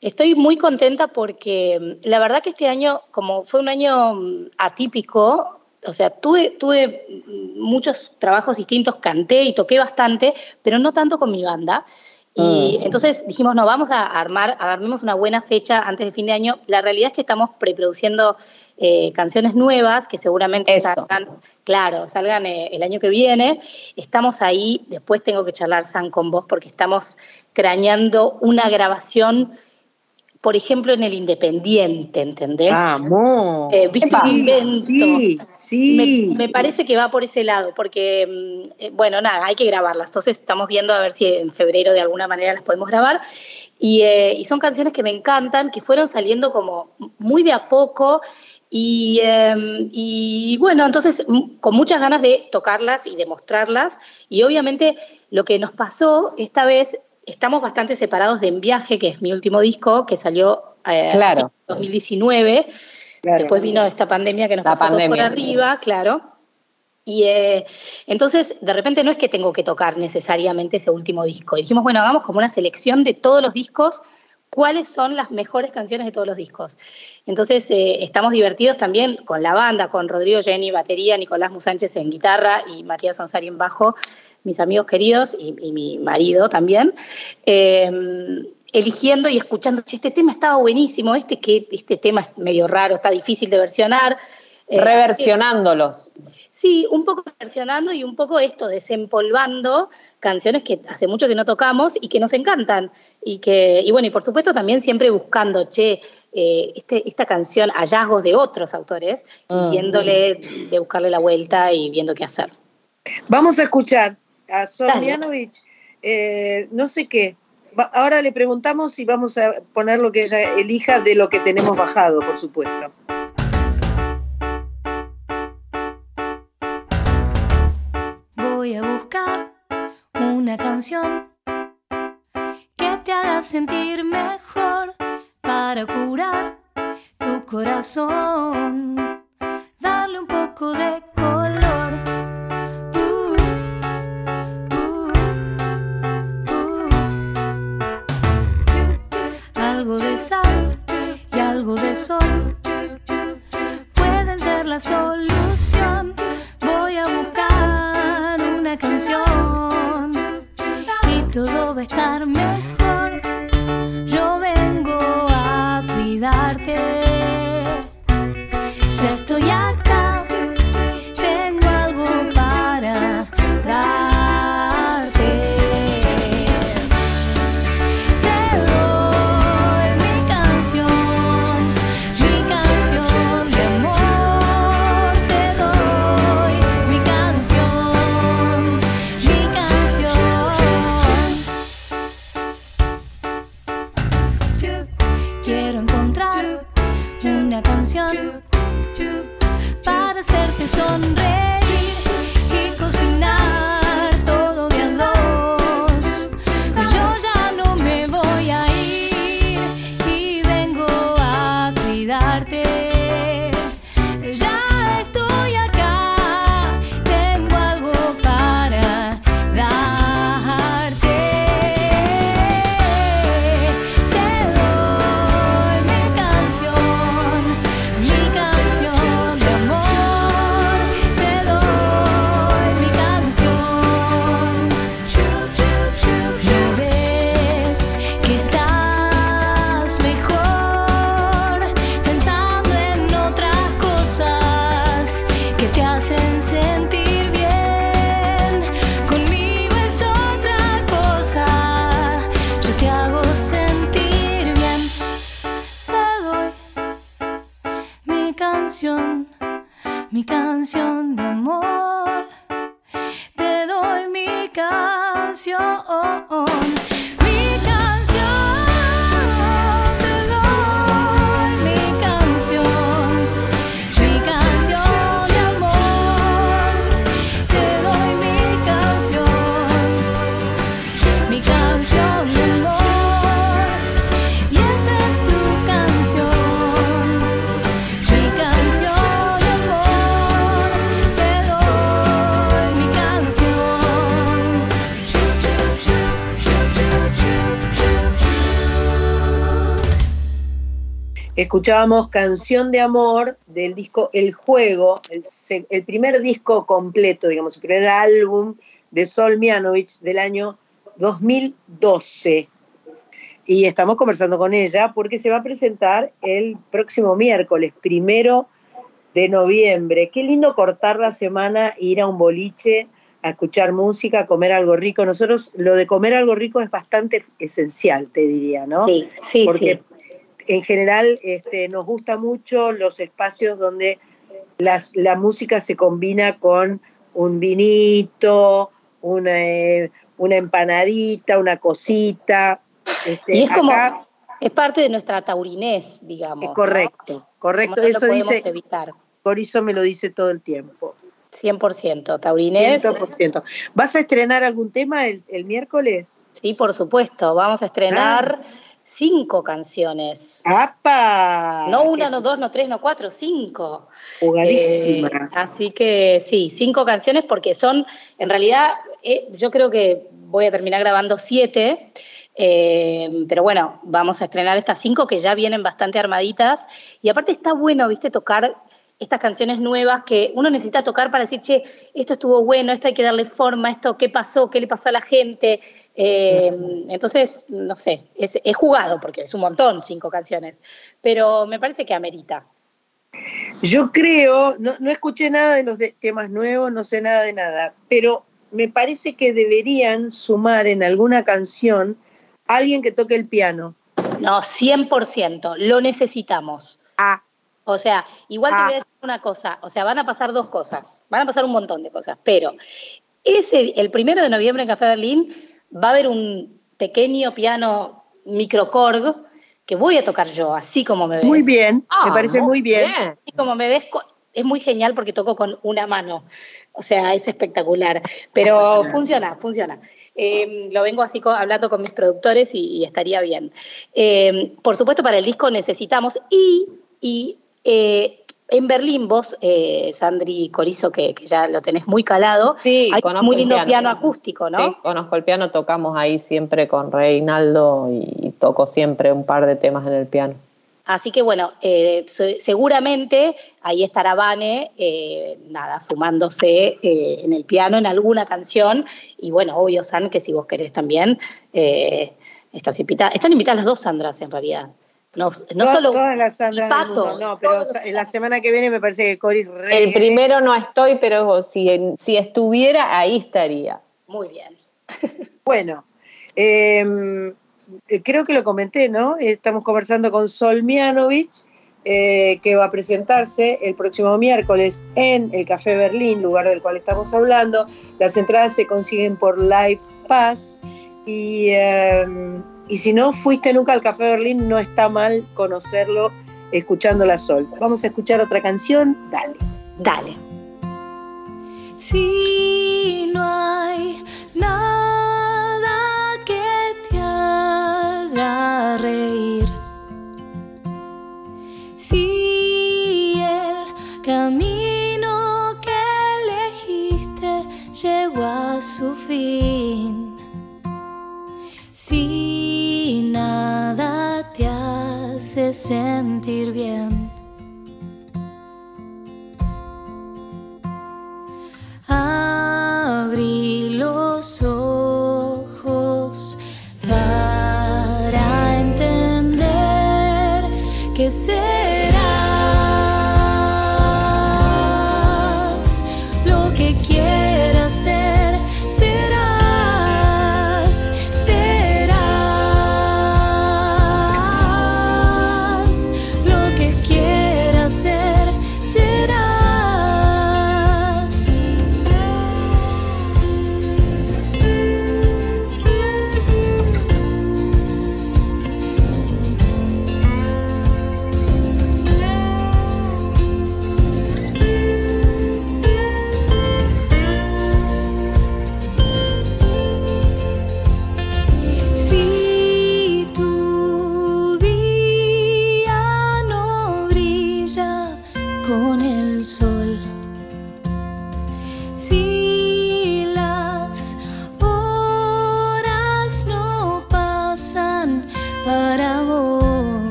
Estoy muy contenta porque mm, la verdad que este año, como fue un año mm, atípico, o sea, tuve, tuve mm, muchos trabajos distintos, canté y toqué bastante, pero no tanto con mi banda. Y entonces dijimos, no, vamos a armar, agarremos una buena fecha antes de fin de año. La realidad es que estamos preproduciendo eh, canciones nuevas que seguramente Eso. salgan, claro, salgan eh, el año que viene. Estamos ahí, después tengo que charlar San con vos porque estamos craneando una grabación, por ejemplo, en el Independiente, ¿entendés? Vamos. Eh. Invento. Sí, sí. Me, me parece que va por ese lado, porque, mm, eh, bueno, nada, hay que grabarlas. Entonces estamos viendo a ver si en febrero de alguna manera las podemos grabar. Y, eh, y son canciones que me encantan, que fueron saliendo como muy de a poco. Y, eh, y bueno, entonces mm, con muchas ganas de tocarlas y de mostrarlas. Y obviamente lo que nos pasó esta vez, estamos bastante separados de En Viaje, que es mi último disco, que salió eh, Claro. en 2019. Claro. Después vino esta pandemia que nos La pasó todo por pandemia. arriba, claro. Y eh, entonces, de repente no es que tengo que tocar necesariamente ese último disco. Y dijimos, bueno, hagamos como una selección de todos los discos, cuáles son las mejores canciones de todos los discos. Entonces, eh, estamos divertidos también con la banda, con Rodrigo Jenny, batería, Nicolás Musánchez en guitarra y Matías Ansari en bajo, mis amigos queridos y, y mi marido también. Eh, eligiendo y escuchando, "Che, este tema estaba buenísimo, este, que, este tema es medio raro, está difícil de versionar. Eh, Reversionándolos. Sí, un poco versionando y un poco esto, desempolvando canciones que hace mucho que no tocamos y que nos encantan. Y que, y bueno, y por supuesto también siempre buscando, che, eh, este, esta canción, hallazgos de otros autores, Mm. y viéndole, de buscarle la vuelta y viendo qué hacer. Vamos a escuchar a. Mianovich, eh, no sé qué. Ahora le preguntamos y vamos a poner lo que ella elija de lo que tenemos bajado, por supuesto. Voy a buscar una canción te haga sentir mejor para curar tu corazón, darle un poco de color. Uh, uh, uh. Algo de sal y algo de sol pueden ser la solución. Voy a buscar una canción y todo canción. часто Escuchábamos Canción de Amor del disco El Juego, el, primer disco completo, digamos, el primer álbum de Sol Mianovich del año 2012. Y estamos conversando con ella porque se va a presentar el próximo miércoles, primero de noviembre. Qué lindo cortar la semana, ir a un boliche, a escuchar música, a comer algo rico. Nosotros lo de comer algo rico es bastante esencial, te diría, ¿no? Sí, sí, Porque sí. En general este, nos gusta mucho los espacios donde las- la música se combina con un vinito, una, eh, una empanadita, una cosita. Este, Y es como, acá- es parte de nuestra taurinés, digamos. correcto, correcto, no eso dice, evitar. Corizo me lo dice todo el tiempo. 100%, taurinés. 100%. ¿Vas a estrenar algún tema el, el miércoles? Sí, por supuesto. Vamos a estrenar cinco canciones. ¡Apa! No una, no dos, no tres, no cuatro, cinco. Jugadísima. Eh, así que sí, cinco canciones porque son, en realidad, eh, yo creo que voy a terminar grabando siete, eh, pero bueno, vamos a estrenar estas cinco que ya vienen bastante armaditas. Y aparte está bueno, viste, tocar estas canciones nuevas que uno necesita tocar para decir, che, esto estuvo bueno, esto hay que darle forma, esto qué pasó, qué le pasó a la gente. Eh, entonces, no sé, es, es jugado porque es un montón, cinco canciones, pero me parece que amerita. Yo creo, no, no escuché nada de los de- temas nuevos, no sé nada de nada, pero me parece que deberían sumar en alguna canción a alguien que toque el piano. No, 100%, lo necesitamos. Ah. O sea, igual te voy a decir una cosa, o sea, van a pasar dos cosas, van a pasar un montón de cosas, pero ese, el primero de noviembre en Café Berlín va a haber un pequeño piano microcorg que voy a tocar yo, así como me ves. Muy bien, Ah, me parece muy bien. Así como me ves, co- es muy genial porque toco con una mano. O sea, es espectacular. Pero funciona, funciona. Eh, lo vengo así co- hablando con mis productores y, y estaría bien. Eh, por supuesto, para el disco necesitamos y, y eh, en Berlín vos, eh, Sandri Corizo, que, que ya lo tenés muy calado, Sí, hay conozco muy el lindo piano. piano, acústico, ¿no? Sí, conozco el piano, tocamos ahí siempre con Reinaldo y toco siempre un par de temas en el piano. Así que bueno, eh, se- seguramente ahí estará Vane, eh, nada, sumándose eh, en el piano en alguna canción. Y bueno, obvio, San, que si vos querés también, estás invitada. Están invitadas las dos Sandras en realidad. No, no Todas- solo. todas las Sandras del Pato, mundo, no, pero en la semana que viene me parece que Cory re- El primero no estoy, pero si, si estuviera, ahí estaría. Muy bien. Bueno, eh, creo que lo comenté, ¿no? Estamos conversando con Sol Mianovich, eh, que va a presentarse el próximo miércoles en el Café Berlín, lugar del cual estamos hablando. Las entradas se consiguen por Live Pass y, eh, y si no fuiste nunca al Café Berlín, no está mal conocerlo escuchando la Sol. Vamos a escuchar otra canción, dale. Dale. Si no hay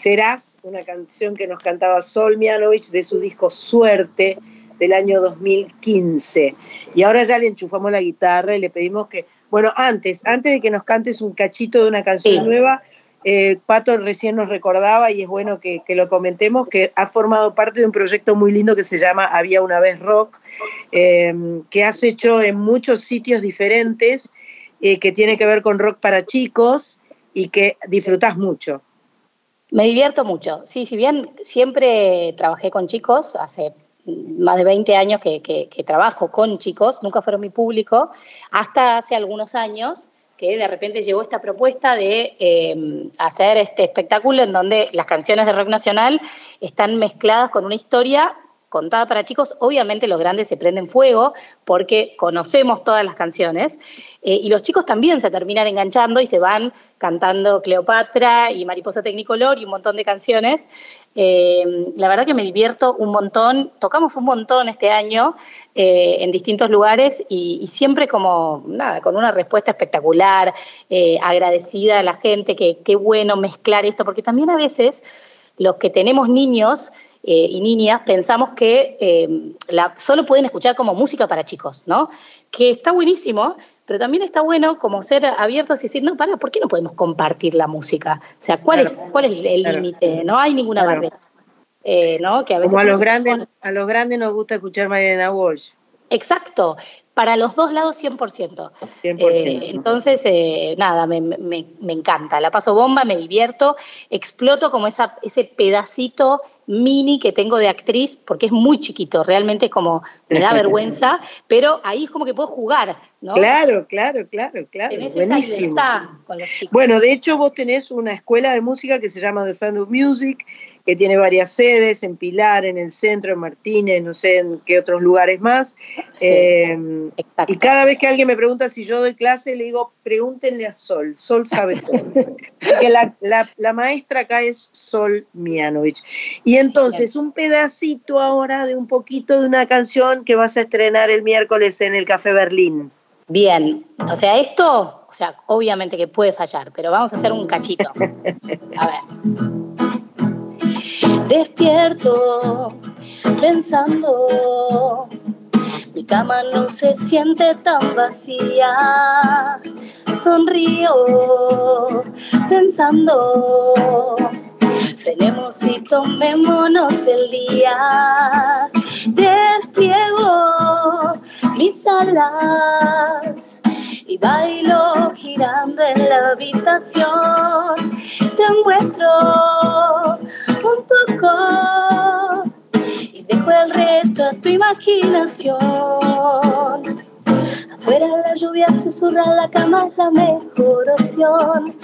Serás, una canción que nos cantaba Sol Mianovich de su disco Suerte del año 2015. Y ahora ya le enchufamos la guitarra y le pedimos que, bueno, antes, antes de que nos cantes un cachito de una canción Sí. nueva, eh, Pato recién nos recordaba, y es bueno que, que lo comentemos, que ha formado parte de un proyecto muy lindo que se llama Había una vez Rock, eh, que has hecho en muchos sitios diferentes, eh, que tiene que ver con rock para chicos y que disfrutás mucho. Me divierto mucho. Sí, si bien siempre trabajé con chicos, hace más de 20 años que, trabajo con chicos, nunca fueron mi público, hasta hace algunos años que de repente llegó esta propuesta de eh, hacer este espectáculo en donde las canciones de rock nacional están mezcladas con una historia contada para chicos. Obviamente los grandes se prenden fuego porque conocemos todas las canciones eh, y los chicos también se terminan enganchando y se van cantando Cleopatra y Mariposa Tecnicolor y un montón de canciones. Eh, la verdad que me divierto un montón, tocamos un montón este año eh, en distintos lugares y, y siempre como, nada, con una respuesta espectacular, agradecida a la gente, que qué bueno mezclar esto, porque también a veces los que tenemos niños eh, y niñas pensamos que eh, la, solo pueden escuchar como música para chicos, ¿no? Que está buenísimo, pero también está bueno como ser abiertos y decir, no, para, ¿por qué no podemos compartir la música? O sea, ¿cuál Claro. es, cuál es el Claro. límite? No hay ninguna Claro. barrera. Eh, ¿no? Que a veces Como a los grandes, a los grandes nos gusta escuchar Mariana Walsh. Exacto, para los dos lados 100%. 100%. Eh, entonces, eh, nada, me, me- me encanta, la paso bomba, me divierto, exploto como esa, ese pedacito mini que tengo de actriz, porque es muy chiquito, realmente es como me da vergüenza, pero ahí es como que puedo jugar, ¿no? Claro, claro, claro, claro. Tenés Buenísimo. con los chicos. Bueno, de hecho vos tenés una escuela de música que se llama The Sound of Music, que tiene varias sedes, en Pilar, en el centro, en Martínez, no sé en qué otros lugares más. Eh, y cada vez que alguien me pregunta si yo doy clase, le digo, pregúntenle a Sol, Sol sabe todo. Así que la, la- la maestra acá es Sol Mianovich. Y entonces, un pedacito ahora de un poquito de una canción que vas a estrenar el miércoles en el Café Berlín. Bien, o sea, esto, o sea, obviamente que puede fallar, pero vamos a hacer un cachito. A ver. Despierto pensando, mi cama no se siente tan vacía. Sonrío pensando, frenemos y tomémonos el día. Despliego mis alas y bailo girando en la habitación. Te muestro un poco y dejo el resto a tu imaginación. Afuera la lluvia susurra, la cama es la mejor opción.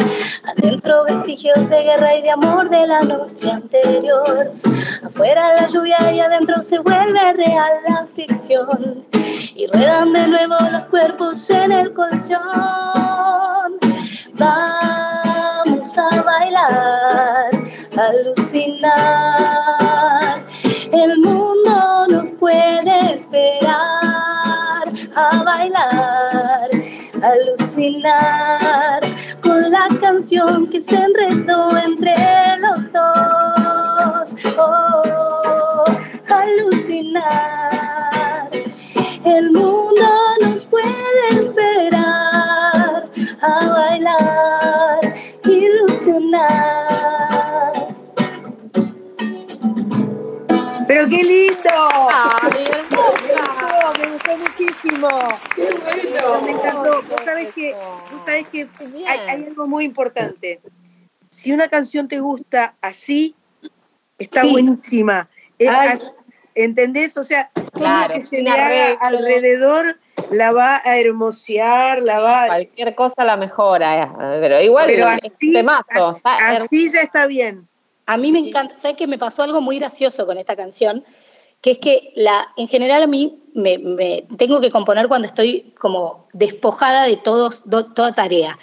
Adentro vestigios de guerra y de amor de la noche anterior. Afuera la lluvia y adentro se vuelve real la ficción. Y ruedan de nuevo los cuerpos en el colchón. Vamos a bailar, alucinar. El mundo nos puede esperar a bailar, alucinar con la canción que se enredó entre los dos. Oh. Pero qué lindo. Hermosa. Me gustó muchísimo. Qué bueno. Me encantó. Vos sabés que, vos sabés que hay, hay algo muy importante. Si una canción te gusta así, está Sí. buenísima. Ay. ¿Entendés? O sea, todo Claro, lo que se le haga alrededor la va a hermosear, la va Cualquier cosa la mejora, eh, pero igual Pero así, así ya está bien. A mí me encanta, ¿sabes que me pasó algo muy gracioso con esta canción? Que es que la, en general a mí me, me- tengo que componer cuando estoy como despojada de todos, do- toda tarea.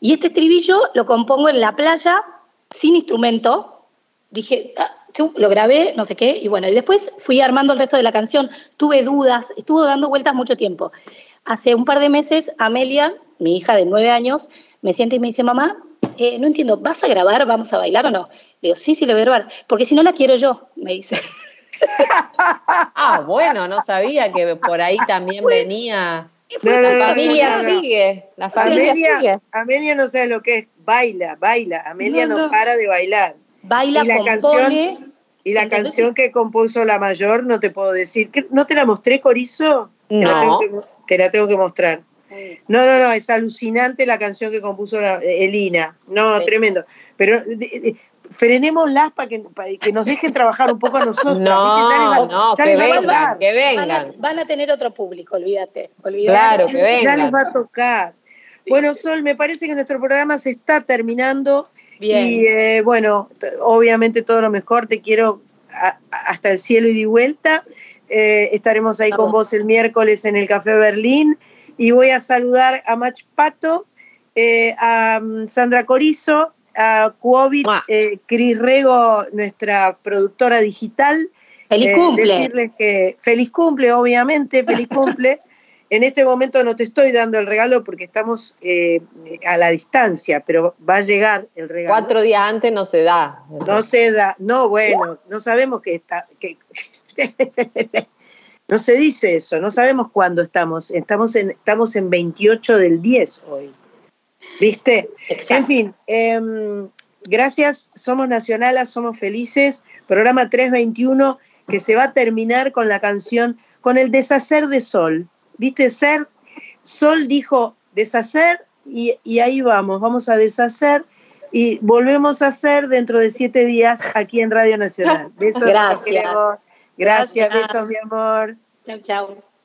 Y este estribillo lo compongo en la playa, sin instrumento. Dije, ah, lo grabé, no sé qué, y bueno, y después fui armando el resto de la canción. Tuve dudas, estuvo dando vueltas mucho tiempo. Hace un par de meses, Amelia, mi hija de nueve años, me siente y me dice, mamá, eh, no entiendo, ¿vas a grabar, vamos a bailar o no? Le digo, sí, sí, le voy a grabar, porque si no la quiero yo, me dice. Ah, bueno, no sabía que por ahí también venía. No, no, no, La familia no, no. sigue, la familia Amelia, sigue. Amelia no sabe lo que es, baila, baila. Amelia no, No, no. para de bailar. Baila, y la compone. canción, y la ¿entendés? canción que compuso la mayor, no te puedo decir. ¿Qué- ¿No te la mostré, Corizo? Que la No. tengo que, que la tengo que mostrar. No, no, no, es alucinante la canción que compuso la- eh, Elina. No, Sí. tremendo. Pero de- de- frenémoslas para que, nos dejen trabajar un poco a nosotros. No, no, ya que les va a vengan, tocar. que Van a, vengan. van a tener otro público, olvídate. olvídate. Claro, que Ya les vengan. va a tocar. Bueno, Sol, me parece que nuestro programa se está terminando. Bien. Y eh, bueno, obviamente todo lo mejor, te quiero a- hasta el cielo y de vuelta. Eh, estaremos ahí con vos el miércoles en el Café Berlín. Y voy a saludar a Mach Pato, eh, a mm, Sandra Corizo, a Cuovit, eh, Cris Rego, nuestra productora digital. ¡Feliz Eh, cumple! Decirles que feliz cumple, obviamente, feliz cumple. En este momento no te estoy dando el regalo porque estamos eh, a la distancia, pero va a llegar el regalo. Cuatro días antes no se da. No se da, no, bueno, no sabemos que está. Que, no se dice eso, no sabemos cuándo estamos. Estamos en, estamos en 28 del 10 hoy. ¿Viste? Exacto. En fin, em, gracias, somos nacionalas, somos felices. Programa 321 que se va a terminar con la canción, con el deshacer de Sol. ¿Viste? Ser, Sol dijo deshacer y, y ahí vamos, vamos a deshacer y volvemos a hacer dentro de siete días aquí en Radio Nacional. Besos, Gracias. Gracias, Gracias. besos, mi amor. Chau, chau.